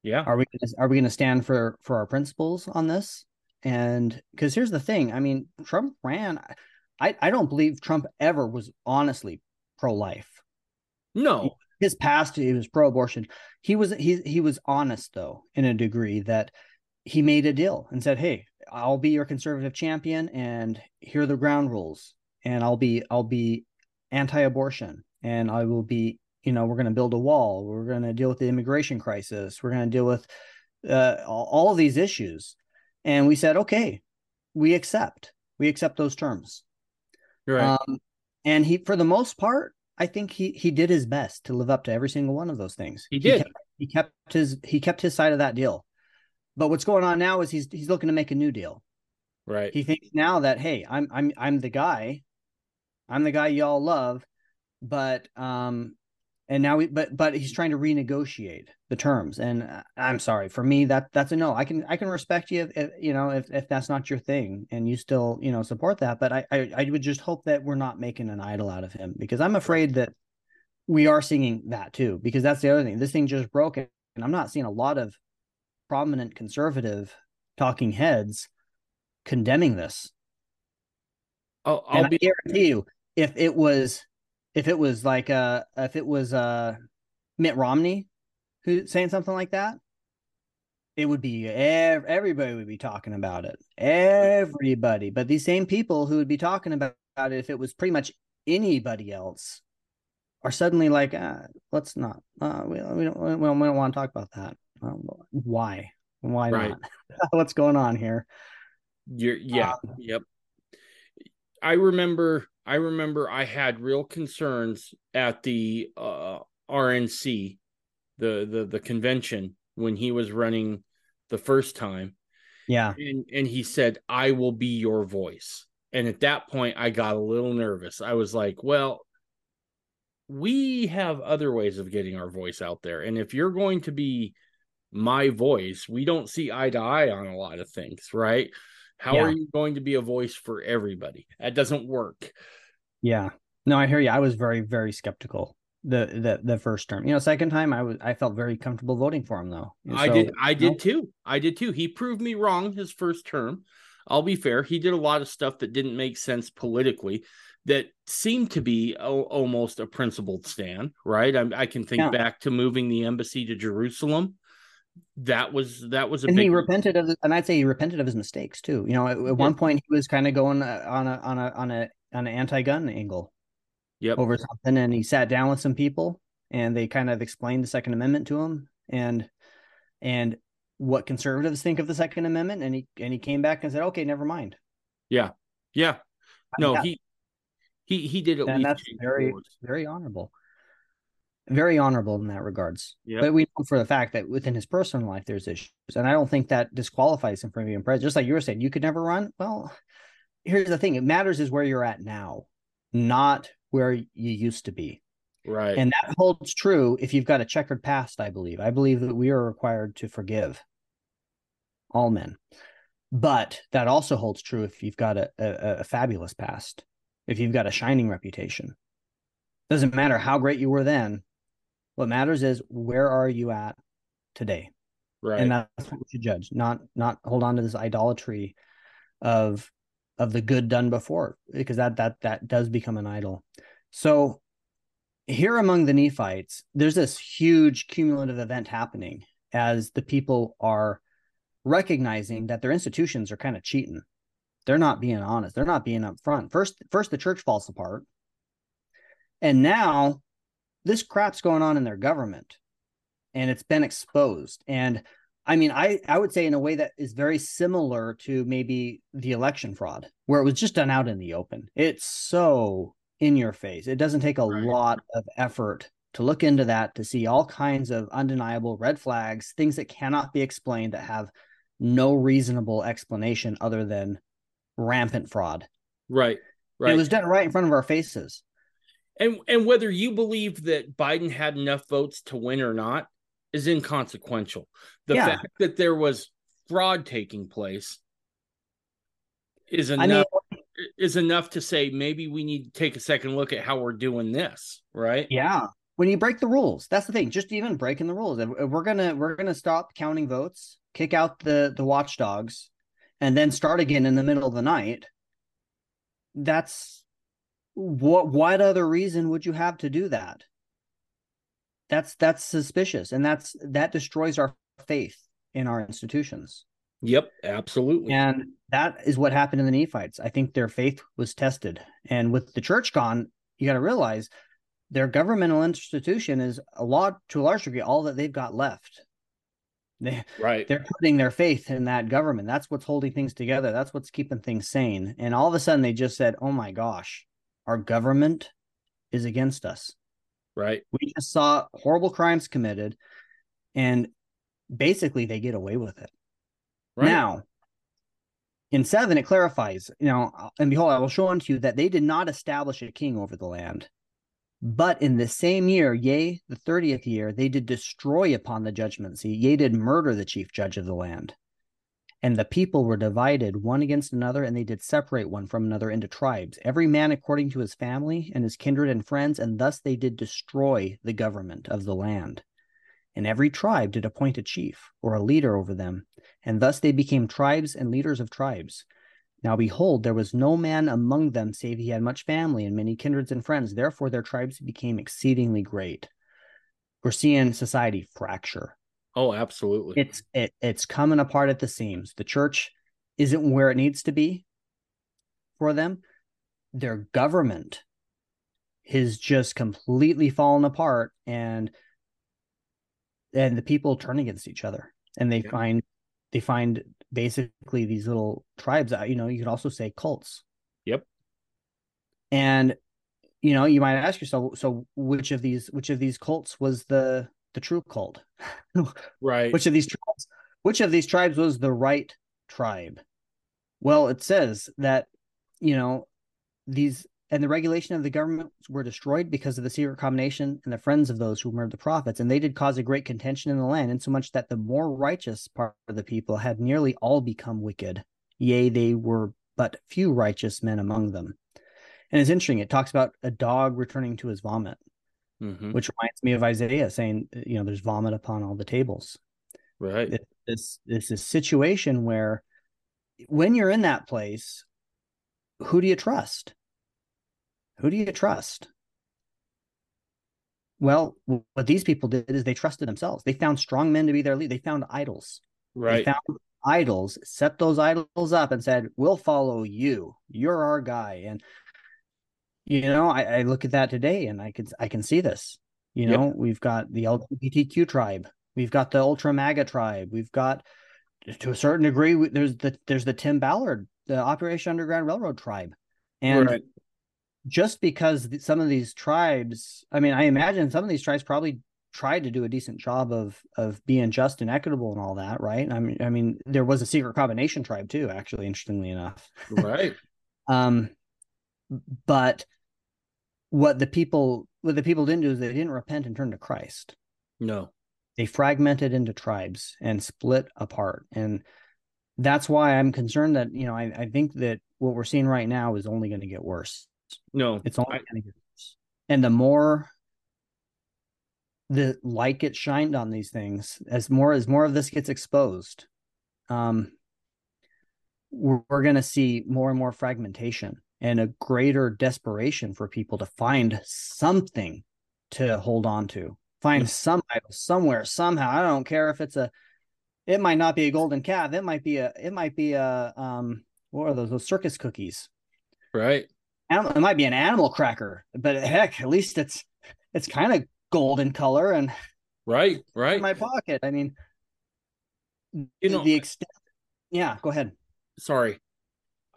Yeah. Are we are we going to stand for for our principles on this? And because here's the thing, I mean, Trump ran. I I don't believe Trump ever was honestly pro life No. his past he was pro-abortion he was he he was honest though in a degree that he made a deal and said hey i'll be your conservative champion and here are the ground rules and i'll be i'll be anti-abortion and i will be you know we're going to build a wall we're going to deal with the immigration crisis we're going to deal with uh, all, all of these issues and we said okay we accept we accept those terms Right. um, and he, for the most part, I think he he did his best to live up to every single one of those things. He did. kept, he kept his he kept his side of that deal. But what's going on now is he's he's looking to make a new deal. right. He thinks now that hey, I'm I'm I'm the guy, I'm the guy y'all love, but um, and now we but but he's trying to renegotiate the terms. And uh, I'm sorry for me that that's a no. I can I can respect you if, if you know if if that's not your thing and you still you know support that. But I, I I would just hope that we're not making an idol out of him because I'm afraid that we are seeing that too because that's the other thing. This thing just broke and I'm not seeing a lot of prominent conservative talking heads condemning this. I'll, I'll be I guarantee you, if it was, if it was like uh, if it was uh, Mitt Romney who saying something like that, it would be ev- everybody would be talking about it. Everybody, but these same people who would be talking about it if it was pretty much anybody else are suddenly like, uh, let's not. Uh, we, we don't. We don't, we don't want to talk about that. Um, why? Why Right. not? What's going on here? You're yeah, Um, yep. I remember I remember I had real concerns at the uh RNC, the the the convention when he was running the first time Yeah. and and he said I will be your voice. And at that point I got a little nervous. I was like, well, we have other ways of getting our voice out there. And if you're going to be my voice, we don't see eye to eye on a lot of things, right? How Yeah. are you going to be a voice for everybody? That doesn't work. Yeah. No, I hear you. I was very, very skeptical the the the first term. You know, second time I was I felt very comfortable voting for him though. And I did I did know, too. I did too. He proved me wrong his first term. I'll be fair. He did a lot of stuff that didn't make sense politically that seemed to be almost a principled stand, right? I, I can think Yeah. back to moving the embassy to Jerusalem. That was that was a and big he repented of and I'd say he repented of his mistakes too. You know, at, at one point he was kind of going uh, on a on a on a on an anti-gun angle Yep. over something and he sat down with some people and they kind of explained the second amendment to him and and what conservatives think of the second amendment and he and he came back and said okay never mind Yeah. Yeah. No, Yeah. he he he did at and least that's very very honorable very honorable in that regards. Yep. but we know for the fact that within his personal life there's issues and i don't think that disqualifies him from being president. Just like you were saying you could never run. Well here's the thing. It matters is where you're at now not where you used to be. Right. and that holds true if you've got a checkered past i believe. I believe that we are required to forgive all men. But that also holds true if you've got a, a, a fabulous past if you've got a shining reputation. Doesn't matter how great you were then what matters is where are you at today? Right. and that's what we should judge not not hold on to this idolatry of of the good done before because that that that does become an idol. So here among the nephites there's this huge cumulative event happening as the people are recognizing that their institutions are kind of cheating. They're not being honest. They're not being upfront. First first the church falls apart. And now this crap's going on in their government and it's been exposed and i mean i i would say in a way that is very similar to maybe the election fraud where it was just done out in the open it's so in your face it doesn't take a Right. lot of effort to look into that to see all kinds of undeniable red flags things that cannot be explained that have no reasonable explanation other than rampant fraud right. And Right. it was done right in front of our faces and and whether you believe that Biden had enough votes to win or not is inconsequential. The Yeah. fact that there was fraud taking place is i mean enough is enough to say maybe we need to take a second look at how we're doing this, right? Yeah. When you break the rules, that's the thing. Just even breaking the rules. We're gonna we're gonna stop counting votes, kick out the the watchdogs, and then start again in the middle of the night. That's what what other reason would you have to do that? That's that's suspicious, and that's that destroys our faith in our institutions. Yep, absolutely. And that is what happened in the Nephites. I think their faith was tested. And with the church gone, you got to realize their governmental institution is a lot to a large degree all that they've got left. They right. they're putting their faith in that government. That's what's holding things together. That's what's keeping things sane. And all of a sudden they just said, "Oh my gosh, our government is against us." Right. We just saw horrible crimes committed and basically they get away with it. Right. Now, in seven, it clarifies, you know, and behold, I will show unto you that they did not establish a king over the land. But in the same year, yea, the thirtieth year, they did destroy upon the judgment seat, yea, did murder the chief judge of the land. And the people were divided one against another, and they did separate one from another into tribes, every man according to his family and his kindred and friends, and thus they did destroy the government of the land. And every tribe did appoint a chief or a leader over them, and thus they became tribes and leaders of tribes. Now behold, there was no man among them save he had much family and many kindreds and friends. Therefore their tribes became exceedingly great. We're seeing society fracture. Oh, absolutely. It's it, it's coming apart at the seams. The church isn't where it needs to be for them. Their government has just completely fallen apart and and the people turn against each other and they Yeah. find they find basically these little tribes uh, you know you could also say cults Yep. and you know you might ask yourself so which of these which of these cults was the the true cult. Right. which of these tribes which of these tribes was the right tribe? Well it says that you know these and the regulation of the government were destroyed because of the secret combination and the friends of those who murdered the prophets and they did cause a great contention in the land insomuch that the more righteous part of the people had nearly all become wicked. Yea they were but few righteous men among them. And it's interesting it talks about a dog returning to his vomit Mhm. which reminds me of Isaiah saying, you know, there's vomit upon all the tables. right. It- This this is a situation where when you're in that place, who do you trust? Who do you trust? Well, what these people did is they trusted themselves. They found strong men to be their lead. They found idols. right. They found idols, set those idols up, and said, "We'll follow you. You're our guy." And you know, I, I look at that today, and I can I can see this. You Yep. know, we've got the LGBTQ tribe, we've got the Ultra MAGA tribe, we've got to a certain degree we- there's the there's the Tim Ballard, the Operation Underground Railroad tribe, and Right. just because some of these tribes, I mean, I imagine some of these tribes probably tried to do a decent job of of being just and equitable and all that, right? I mean, I mean, there was a secret combination tribe too, actually, interestingly enough. right. Um, but what the people what the people didn't do is they didn't repent and turn to Christ. No. They fragmented into tribes and split apart, and that's why I'm concerned that you know I, I think that what we're seeing right now is only going to get worse. No. It's only I- going to get worse. And the more the light gets shined on these things, as more as more of this gets exposed, um, we're, we're going to see more and more fragmentation and a greater desperation for people to find something to hold on to, find Yeah. some idol somewhere, somehow. I don't care if it's a, it might not be a golden calf. It might be a, it might be a, um, what are those? Those circus cookies Right. it might be an animal cracker, but heck, at least it's it's kind of golden color and Right. Right. in my pocket. I mean, You know, the extent. Yeah, go ahead. sorry.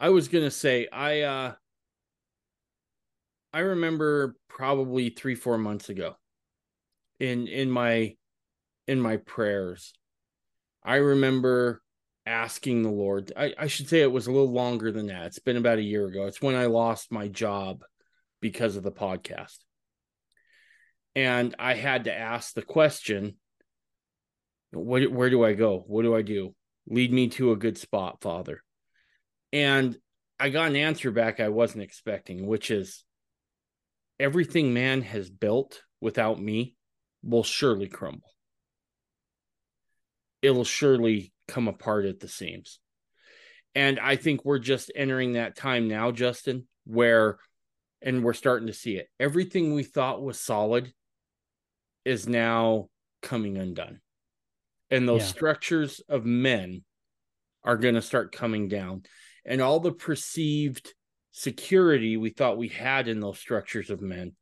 I was gonna say I uh I remember probably three, four months ago in in my in my prayers. I remember asking the Lord. I, I should say it was a little longer than that. It's been about a year ago. It's when I lost my job because of the podcast. And I had to ask the question, what where do I go? What do I do? Lead me to a good spot, Father. And I got an answer back I wasn't expecting, which is everything man has built without me will surely crumble. It'll surely come apart at the seams. And I think we're just entering that time now, Justin, where, and we're starting to see it. Everything we thought was solid is now coming undone. And those Yeah. structures of men are going to start coming down. And all the perceived security we thought we had in those structures of men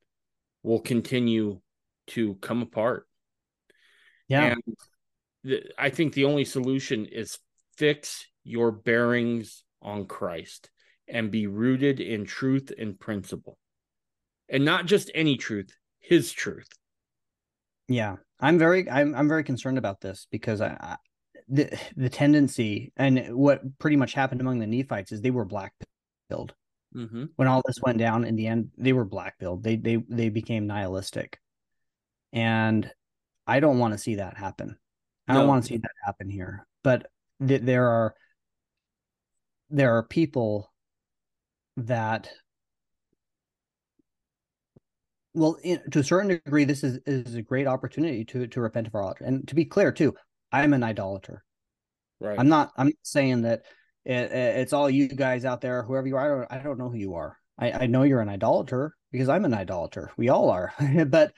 will continue to come apart. Yeah, And the, I think the only solution is fix your bearings on Christ and be rooted in truth and principle. And not just any truth, his truth. yeah. I'm very I'm I'm very concerned about this because I, I the the tendency and what pretty much happened among the Nephites is they were black pilled. Mm-hmm. when all this went down in the end they were black pilled they they they became nihilistic. And i don't want to see that happen. I don't want to see that happen here. But th- there are there are people that well in, to a certain degree this is is a great opportunity to to repent of our altar and to be clear too i'm an idolater Right. I'm not. I'm not saying that it, it's all you guys out there, whoever you are. I don't. I don't know who you are. I, I know you're an idolater because I'm an idolater. We all are. but,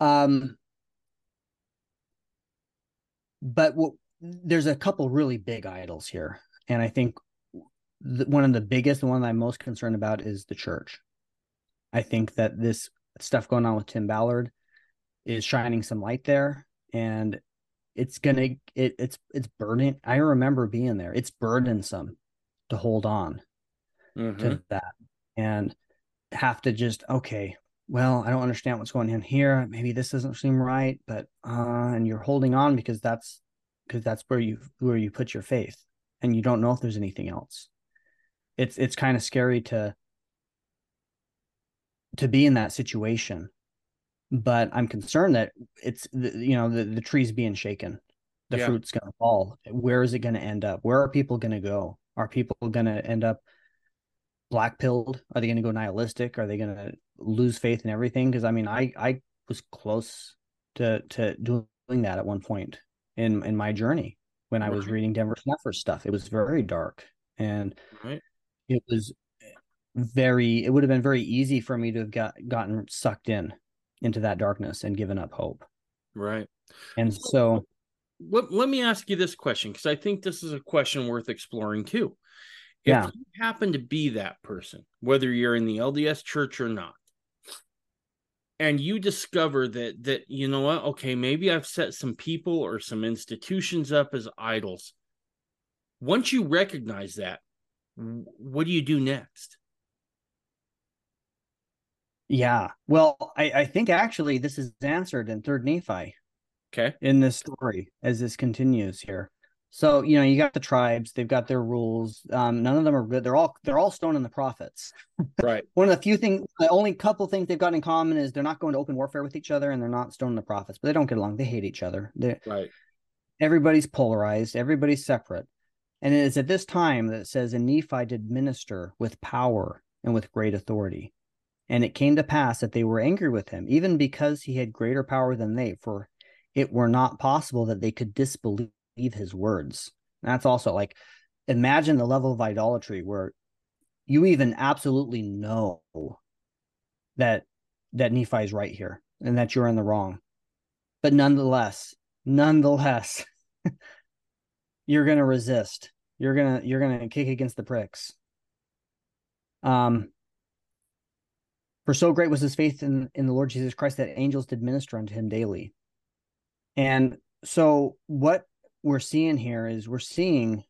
um, but what, there's a couple really big idols here, and I think the, one of the biggest, the one I'm most concerned about, is the church. I think that this stuff going on with Tim Ballard is shining some light there, and it's gonna it it's it's burden i remember being there it's burdensome to hold on Mhm. to that and have to just okay well i don't understand what's going on here maybe this doesn't seem right but uh and you're holding on because that's because that's where you where you put your faith and you don't know if there's anything else it's it's kind of scary to to be in that situation but i'm concerned that it's the, you know the, the tree's being shaken the Yeah. fruit's going to fall where is it going to end up where are people going to go are people going to end up black pilled are they going to go nihilistic are they going to lose faith in everything because i mean i i was close to to doing that at one point in in my journey when I was Right. reading Denver Snuffer's stuff. It was very dark and Right. it was very it would have been very easy for me to have got gotten sucked in into that darkness and given up hope. Right. And so Let, let me ask you this question because I think this is a question worth exploring too. If Yeah. you happen to be that person, whether you're in the LDS church or not, and you discover that that you know what, okay, maybe I've set some people or some institutions up as idols. Once you recognize that, what do you do next? Yeah. Well, I, I think actually this is answered in third Nephi. Okay. in this story as this continues here. So you know you got the tribes; they've got their rules. Um, none of them are good. They're all they're all stoning the prophets. Right. One of the few things, the only couple things they've got in common is they're not going to open warfare with each other, and they're not stoning the prophets. But they don't get along. They hate each other. They Right. everybody's polarized. Everybody's separate. And it is at this time that it says, "And Nephi did minister with power and with great authority." And it came to pass that they were angry with him, even because he had greater power than they, for it were not possible that they could disbelieve his words. That's also like, imagine the level of idolatry where you even absolutely know that that Nephi is right here and that you're in the wrong. But nonetheless, nonetheless, you're gonna resist. You're gonna you're gonna kick against the pricks. Um for so great was his faith in, in the Lord Jesus Christ that angels did minister unto him daily. And so what we're seeing here is we're seeing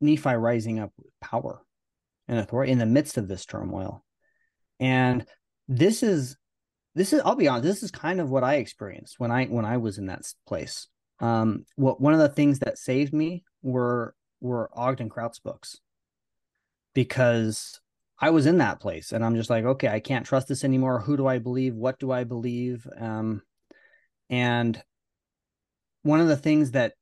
Nephi rising up with power and authority in the midst of this turmoil. And this is this is I'll be honest, this is kind of what I experienced when I when I was in that place. Um what one of the things that saved me were were Ogden Kraut's books. Because I was in that place and I'm just like, okay, I can't trust this anymore. Who do I believe? What do I believe? Um and one of the things that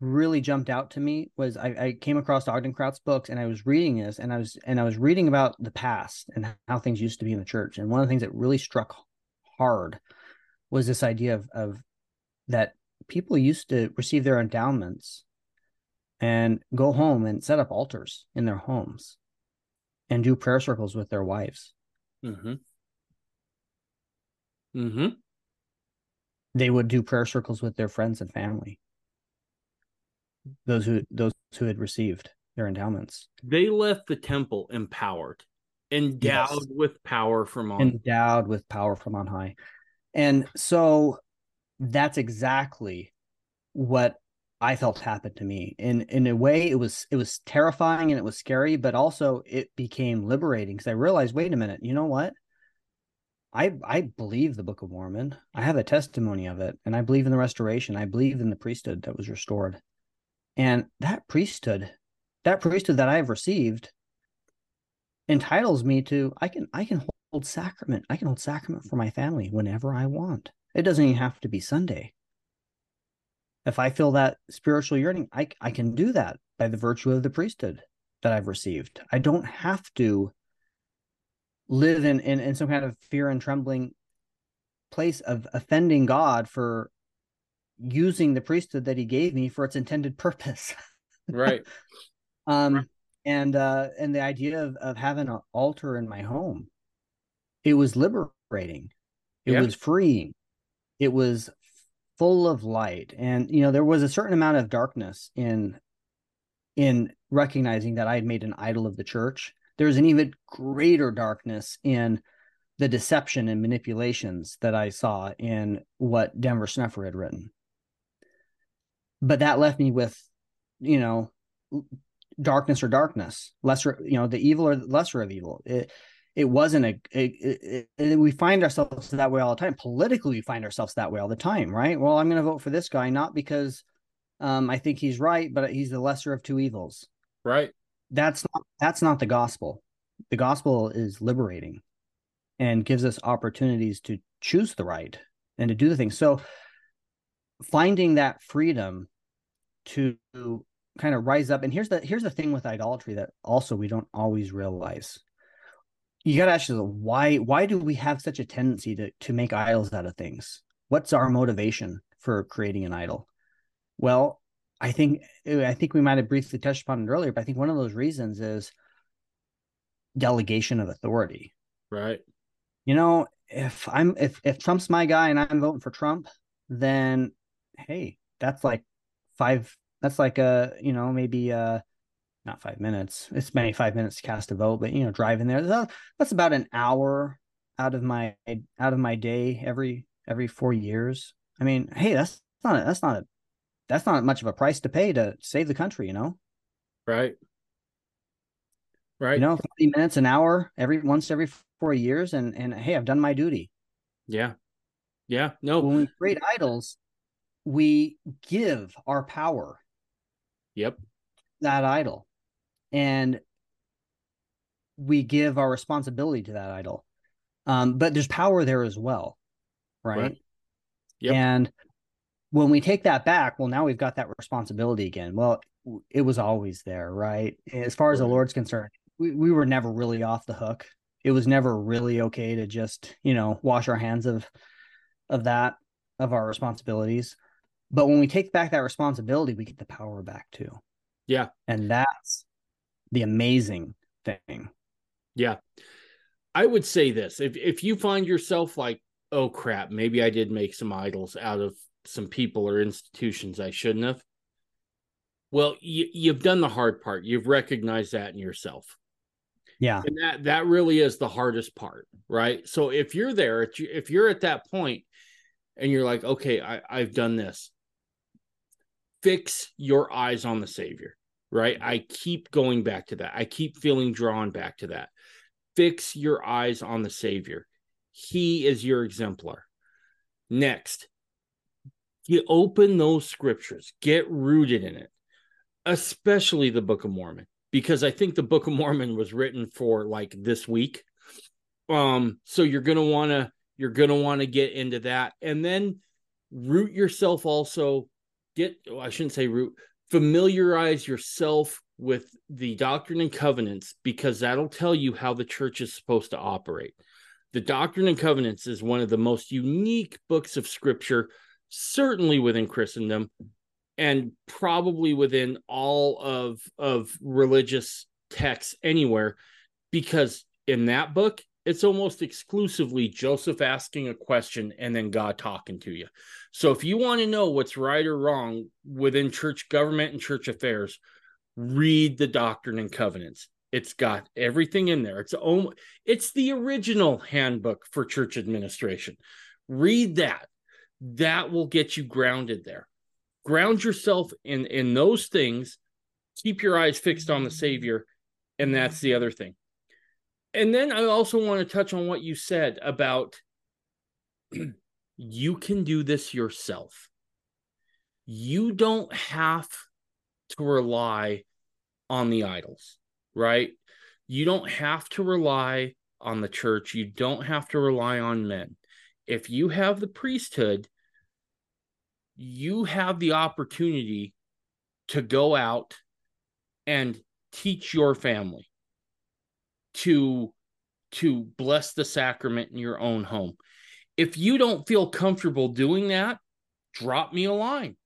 really jumped out to me was I, I came across Ogden Kraut's books and I was reading this and I was and I was reading about the past and how things used to be in the church. And one of the things that really struck hard was this idea of, of that people used to receive their endowments and go home and set up altars in their homes and do prayer circles with their wives. Mm-hmm. Mm-hmm. They would do prayer circles with their friends and family. Those who those who had received their endowments. They left the temple empowered, endowed Yes. with power from on. endowed with power from on high. And so that's exactly what I felt happened to me. In in a way it was it was terrifying and it was scary, but also it became liberating because I realized, wait a minute, you know what? I I believe the Book of Mormon. I have a testimony of it, and I believe in the restoration. I believe in the priesthood that was restored. And that priesthood, that priesthood that I've received entitles me to I can I can hold sacrament. I can hold sacrament for my family whenever I want. It doesn't even have to be Sunday. If I feel that spiritual yearning, I I can do that by the virtue of the priesthood that I've received. I don't have to live in, in, in some kind of fear and trembling place of offending God for using the priesthood that he gave me for its intended purpose. right. um Right. and uh and the idea of, of having an altar in my home it was liberating it Yeah. was freeing it was full of light. And you know there was a certain amount of darkness in in recognizing that i had made an idol of the church. There's an even greater darkness in the deception and manipulations that i saw in what denver snuffer had written. But that left me with you know darkness or darkness lesser you know the evil or lesser of evil. It it wasn't a it, it, it- we find ourselves that way all the time. Politically we find ourselves that way all the time right? Well i'm going to vote for this guy not because um i think he's right but he's the lesser of two evils. Right. that's not that's not the gospel. The gospel is liberating and gives us opportunities to choose the right and to do the thing so finding that freedom to kind of rise up and here's the here's the thing with idolatry that also we don't always realize you got to ask yourself why why do we have such a tendency to to make idols out of things? What's our motivation for creating an idol? Well i think i think we might have briefly touched upon it earlier but i think one of those reasons is delegation of authority. Right. You know if i'm if if trump's my guy and i'm voting for trump then hey that's like five that's like a you know maybe uh not five minutes. It's maybe five minutes to cast a vote, but you know, driving there, that's about an hour out of my out of my day every every four years. I mean, hey, that's not that's not a, that's not much of a price to pay to save the country, you know? Right. Right. You know, 30 minutes, an hour, every once every four years, and and hey, I've done my duty. Yeah. Yeah. No. When we create idols, we give our power. Yep. That idol and we give our responsibility to that idol. Um, but there's power there as well, right? right. Yep. And when we take that back, well, now we've got that responsibility again. Well, it was always there, right? As far as the Lord's concerned, we, we were never really off the hook. It was never really okay to just, you know, wash our hands of of that, of our responsibilities. But when we take back that responsibility, we get the power back too. Yeah. And that's the amazing thing. Yeah. I would say this if if you find yourself like, oh crap, maybe I did make some idols out of some people or institutions I shouldn't have. Well, you, you've done the hard part. You've recognized that in yourself. Yeah. And that that really is the hardest part, right? So if you're there, if you're at that point and you're like, okay, I, I've done this, fix your eyes on the Savior right? I keep going back to that. I keep feeling drawn back to that. Fix your eyes on the Savior. He is your exemplar. Next, you open those scriptures, get rooted in it, especially the Book of Mormon, because I think the Book of Mormon was written for like this week. Um, so you're gonna want to you're gonna want to get into that, and then root yourself also. Get I shouldn't say root familiarize yourself with the Doctrine and Covenants because that'll tell you how the church is supposed to operate. The Doctrine and Covenants is one of the most unique books of scripture, certainly within Christendom and probably within all of, of religious texts anywhere, because in that book, it's almost exclusively Joseph asking a question and then God talking to you. So if you want to know what's right or wrong within church government and church affairs, read the Doctrine and Covenants. It's got everything in there. It's it's the original handbook for church administration. Read that. That will get you grounded there. Ground yourself in in those things. Keep your eyes fixed on the Savior, and that's the other thing and then I also want to touch on what you said about you can do this yourself. You don't have to rely on the idols, right? You don't have to rely on the church. You don't have to rely on men. If you have the priesthood, you have the opportunity to go out and teach your family to to bless the sacrament in your own home. If you don't feel comfortable doing that, drop me a line.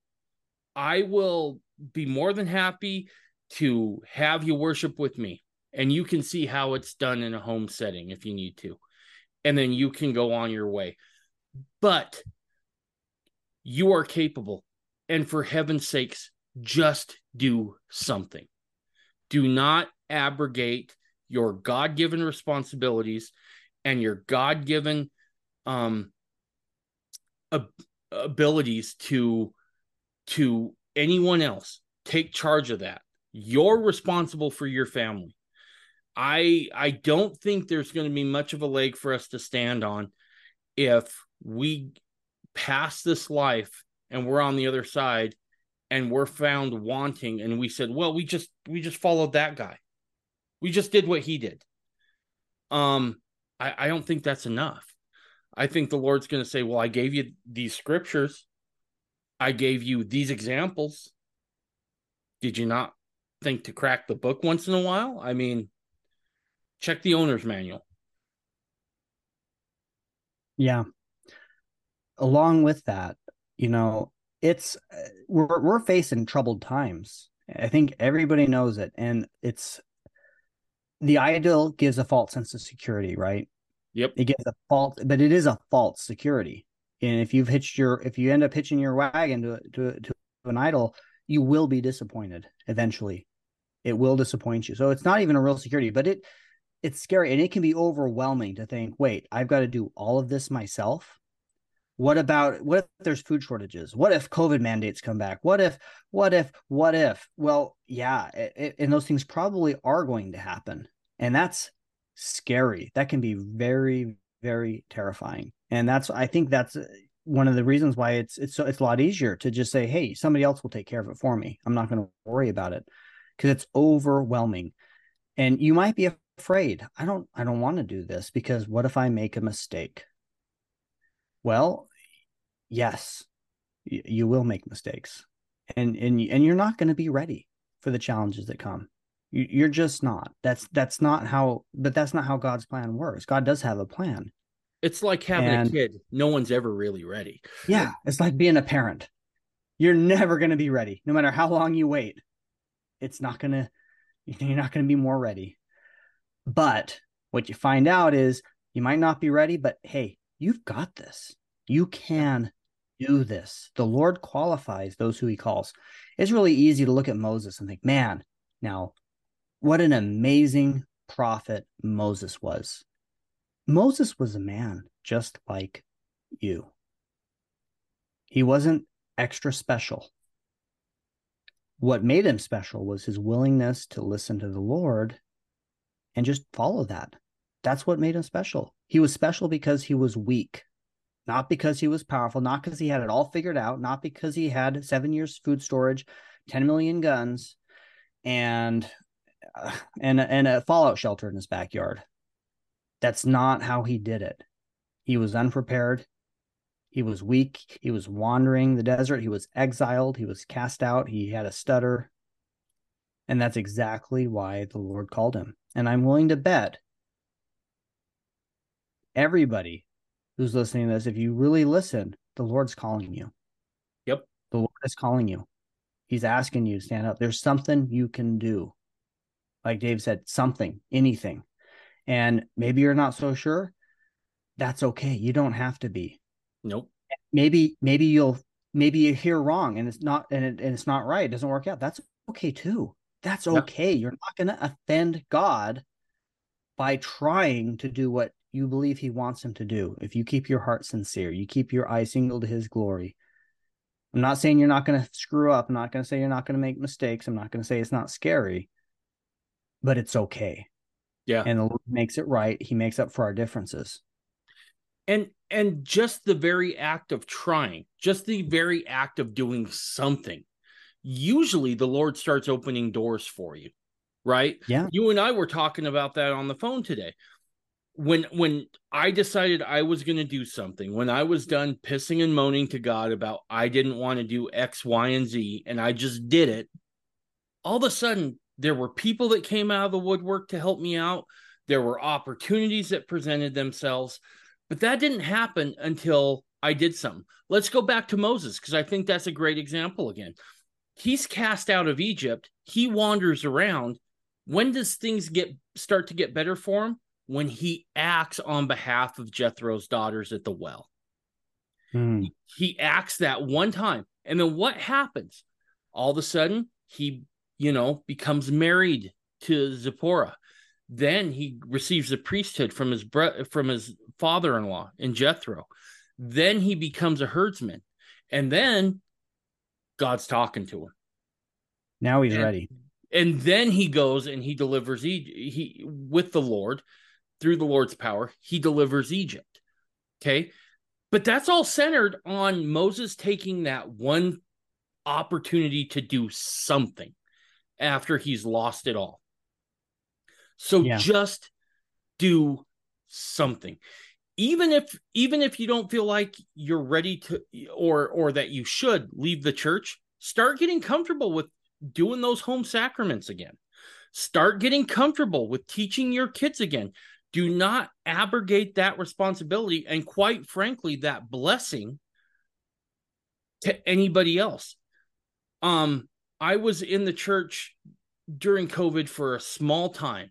I will be more than happy to have you worship with me. And you can see how it's done in a home setting if you need to. And then you can go on your way. But you are capable. And for heaven's sakes, just do something. Do not abrogate your God given responsibilities and your God given um, ab- abilities to to anyone else. Take charge of that. You're responsible for your family. I I don't think there's going to be much of a leg for us to stand on if we pass this life and we're on the other side and we're found wanting and we said, well, we just we just followed that guy. We just did what he did. Um, I, I don't think that's enough. I think the Lord's going to say, Well, I gave you these scriptures, I gave you these examples. Did you not think to crack the book once in a while? I mean, check the owner's manual. Yeah. Along with that, you know, it's we're we're facing troubled times. I think everybody knows it, and it's the idol gives a false sense of security, right? Yep. It gives a false, but it is a false security. And if you've hitched your, if you end up hitching your wagon to to to an idol, you will be disappointed eventually. It will disappoint you. So it's not even a real security, but it it's scary and it can be overwhelming to think, wait, I've got to do all of this myself. What about what if there's food shortages? What if COVID mandates come back? What if, what if, what if? Well, yeah, it, and those things probably are going to happen. And that's scary. That can be very, very terrifying. And that's, I think that's uh, one of the reasons why it's, it's so, it's a lot easier to just say, Hey, somebody else will take care of it for me. I'm not going to worry about it because it's overwhelming. And you might be afraid. I don't I don't want to do this because what if I make a mistake? Well, yes. Y- you will make mistakes. And and and you're not going to be ready for the challenges that come. You, you're just not. That's that's not how but that's not how God's plan works. God does have a plan. It's like having And- a kid. No one's ever really ready. Yeah, it's like being a parent. You're never going to be ready. No matter how long you wait. It's not going to you're not going to be more ready. But what you find out is you might not be ready, but hey, you've got this. You can do this. The Lord qualifies those who he calls. It's really easy to look at Moses and think, man, now what an amazing prophet Moses was. Moses was a man just like you. He wasn't extra special. What made him special was his willingness to listen to the Lord and just follow that. That's what made him special. He was special because he was weak, not because he was powerful, not because he had it all figured out, not because he had seven years food storage, 10 million guns, and uh, and and a fallout shelter in his backyard. That's not how he did it. He was unprepared. He was weak. He was wandering the desert. He was exiled. He was cast out. He had a stutter. And that's exactly why the Lord called him. And I'm willing to bet everybody who's listening to this, if you really listen, the Lord's calling you. Yep. The Lord is calling you. He's asking you to stand up. There's something you can do. Like Dave said, something, anything. And maybe you're not so sure. That's okay. You don't have to be. Nope. Maybe, maybe you'll, maybe you hear wrong and it's not, and, it, and it's not right. It doesn't work out. That's okay too. That's Yeah. okay. You're not going to offend God by trying to do what you believe he wants him to do. If you keep your heart sincere, you keep your eye single to his glory. I'm not saying you're not going to screw up. I'm not going to say you're not going to make mistakes. I'm not going to say it's not scary, but it's okay. Yeah. And the Lord makes it right. He makes up for our differences. and and just the very act of trying just the very act of doing something usually the lord starts opening doors for you right Yeah. you and i were talking about that on the phone today when when i decided i was going to do something when i was done pissing and moaning to god about i didn't want to do x y and z and i just did it all of a sudden there were people that came out of the woodwork to help me out there were opportunities that presented themselves but that didn't happen until I did something. Let's go back to Moses because I think that's a great example again. He's cast out of Egypt. He wanders around. When does things get start to get better for him? When he acts on behalf of Jethro's daughters at the well. Hmm. He acts that one time. And then what happens? All of a sudden, he, you know, becomes married to Zipporah. Then he receives the priesthood from his from his father-in-law in Jethro. Then he becomes a herdsman. And then God's talking to him. Now he's And- ready. And then he goes and he delivers he, he with the Lord through the Lord's power, he delivers Egypt. Okay? But that's all centered on Moses taking that one opportunity to do something after he's lost it all. So Yeah. just do something. Even if even if you don't feel like you're ready to or or that you should leave the church, start getting comfortable with doing those home sacraments again. Start getting comfortable with teaching your kids again. Do not abrogate that responsibility and quite frankly that blessing to anybody else. Um i was in the church during covid for a small time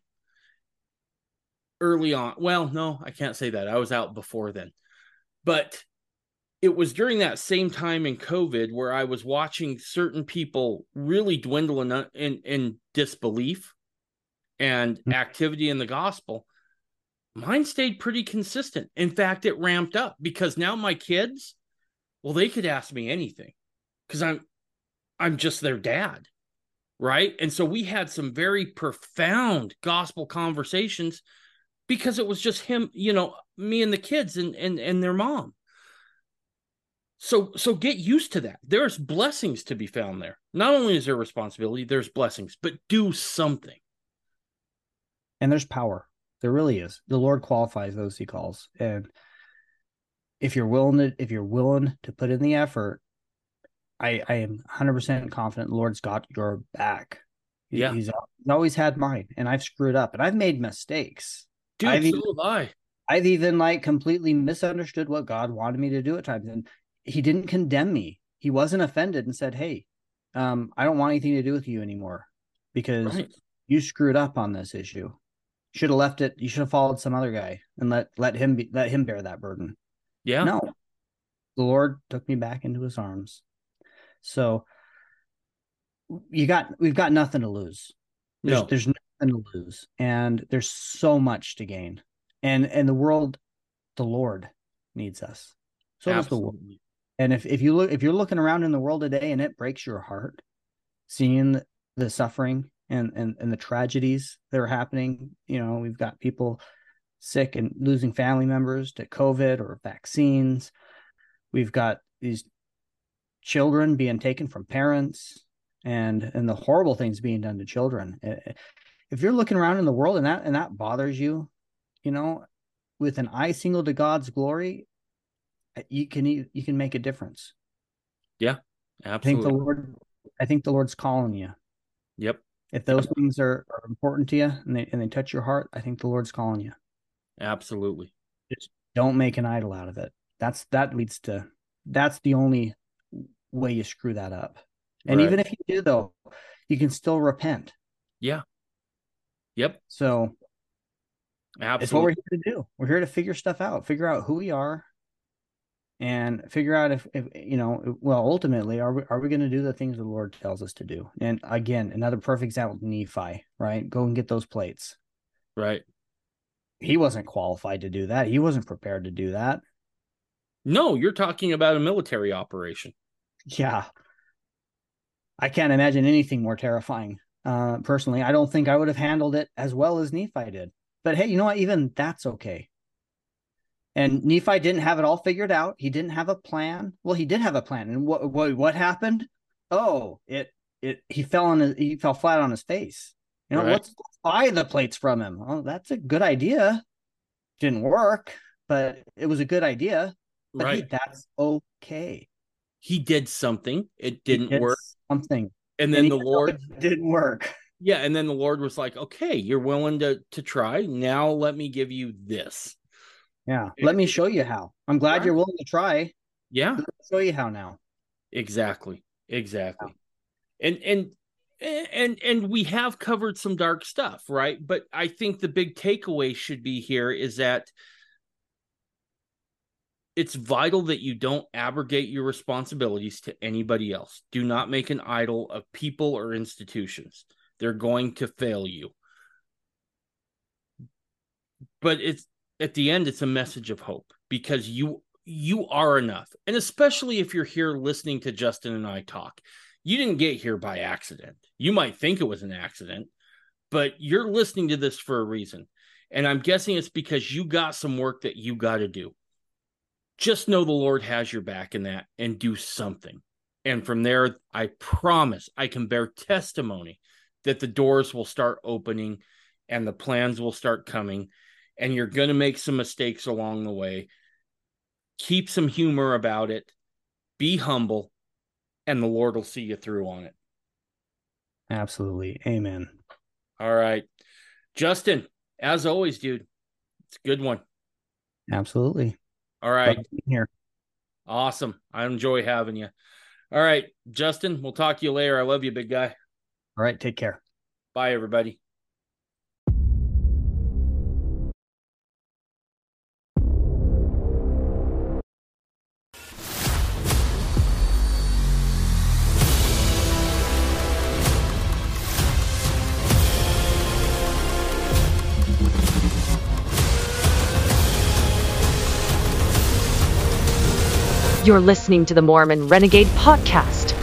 early on. Well no i can't say that. I was out before then. But it was during that same time in covid where i was watching certain people really dwindle in in, in disbelief and mm-hmm. activity in the gospel mine stayed pretty consistent. In fact, it ramped up because now my kids, well, they could ask me anything because I'm I'm just their dad. Right. And so we had some very profound gospel conversations because it was just him, you know, me and the kids and and, and their mom. So so get used to that. There's blessings to be found there. Not only is there responsibility, there's blessings, but do something. And there's power. There really is. The Lord qualifies those he calls. And if you're willing to if you're willing to put in the effort, I I am 100% confident the Lord's got your back. Yeah. He's, he's always had mine and I've screwed up and I've made mistakes. Dude, I've so even, have I. I've even like completely misunderstood what God wanted me to do at times and he didn't condemn me. He wasn't offended and said, "Hey, um, I don't want anything to do with you anymore because right. you screwed up on this issue." Should have left it. You should have followed some other guy and let let him be, let him bear that burden. Yeah. No. The Lord took me back into his arms. So you got we've got nothing to lose. There's, no. there's nothing to lose. And there's so much to gain. And and the world, the Lord needs us. So Absolutely. does the world. And if, if you look if you're looking around in the world today and it breaks your heart, seeing the suffering and and and the tragedies that are happening. You know, we've got people sick and losing family members to COVID or vaccines. We've got these children being taken from parents and and the horrible things being done to children. Eh, eh, if you're looking around in the world and that and that bothers you, you know, with an eye single to God's glory, eh, you can you can make a difference. Yeah, absolutely. I think the Lord I think the Lord's calling you. Yep. If those things are, are important to you and they and they touch your heart, I think the Lord's calling you. Absolutely. Just don't make an idol out of it. That's that leads to that's the only way you screw that up. And right. even if you do though, you can still repent. Yeah. Yep. So Absolutely. It's what we're here to do. We're here to figure stuff out, figure out who we are, and figure out if, if you know well ultimately are we are we going to do the things the lord tells us to do? And again another perfect example nephi right? Go and get those plates. Right. He wasn't qualified to do that. He wasn't prepared to do that. No you're talking about a military operation. Yeah. I can't imagine anything more terrifying. Uh personally i don't think i would have handled it as well as nephi did. But hey you know what? Even that's okay and Nephi didn't have it all figured out. He didn't have a plan. Well, he did have a plan. And what what what happened? Oh, it it he fell on his, he fell flat on his face. You know, right. let's buy the plates from him. Oh, that's a good idea. Didn't work, but it was a good idea. But right. Hey, that's okay. He did something. It didn't did work. Something. And then and the Lord didn't work. Yeah, and then the Lord was like, "Okay, you're willing to to try. Now let me give you this." Yeah. Let me show you how. I'm glad you're willing to try. Yeah. show you how now. Exactly. Exactly. Yeah. And and and and we have covered some dark stuff, right? But I think the big takeaway should be here is that it's vital that you don't abrogate your responsibilities to anybody else. Do not make an idol of people or institutions. They're going to fail you. But it's at the end it's a message of hope because you you are enough. And especially if you're here listening to justin and i talk you didn't get here by accident. You might think it was an accident but you're listening to this for a reason. And i'm guessing it's because you got some work that you got to do. Just know the lord has your back in that and do something. And from there i promise i can bear testimony that the doors will start opening and the plans will start coming and you're going to make some mistakes along the way. Keep some humor about it. Be humble, and the Lord will see you through on it. Absolutely. Amen. All right. Justin, as always, dude, It's a good one. Absolutely. All right. Here. Awesome. I enjoy having you. All right, Justin, we'll talk to you later. I love you, big guy. All right. Take care. Bye, everybody. You're listening to the Mormon Renegade Podcast.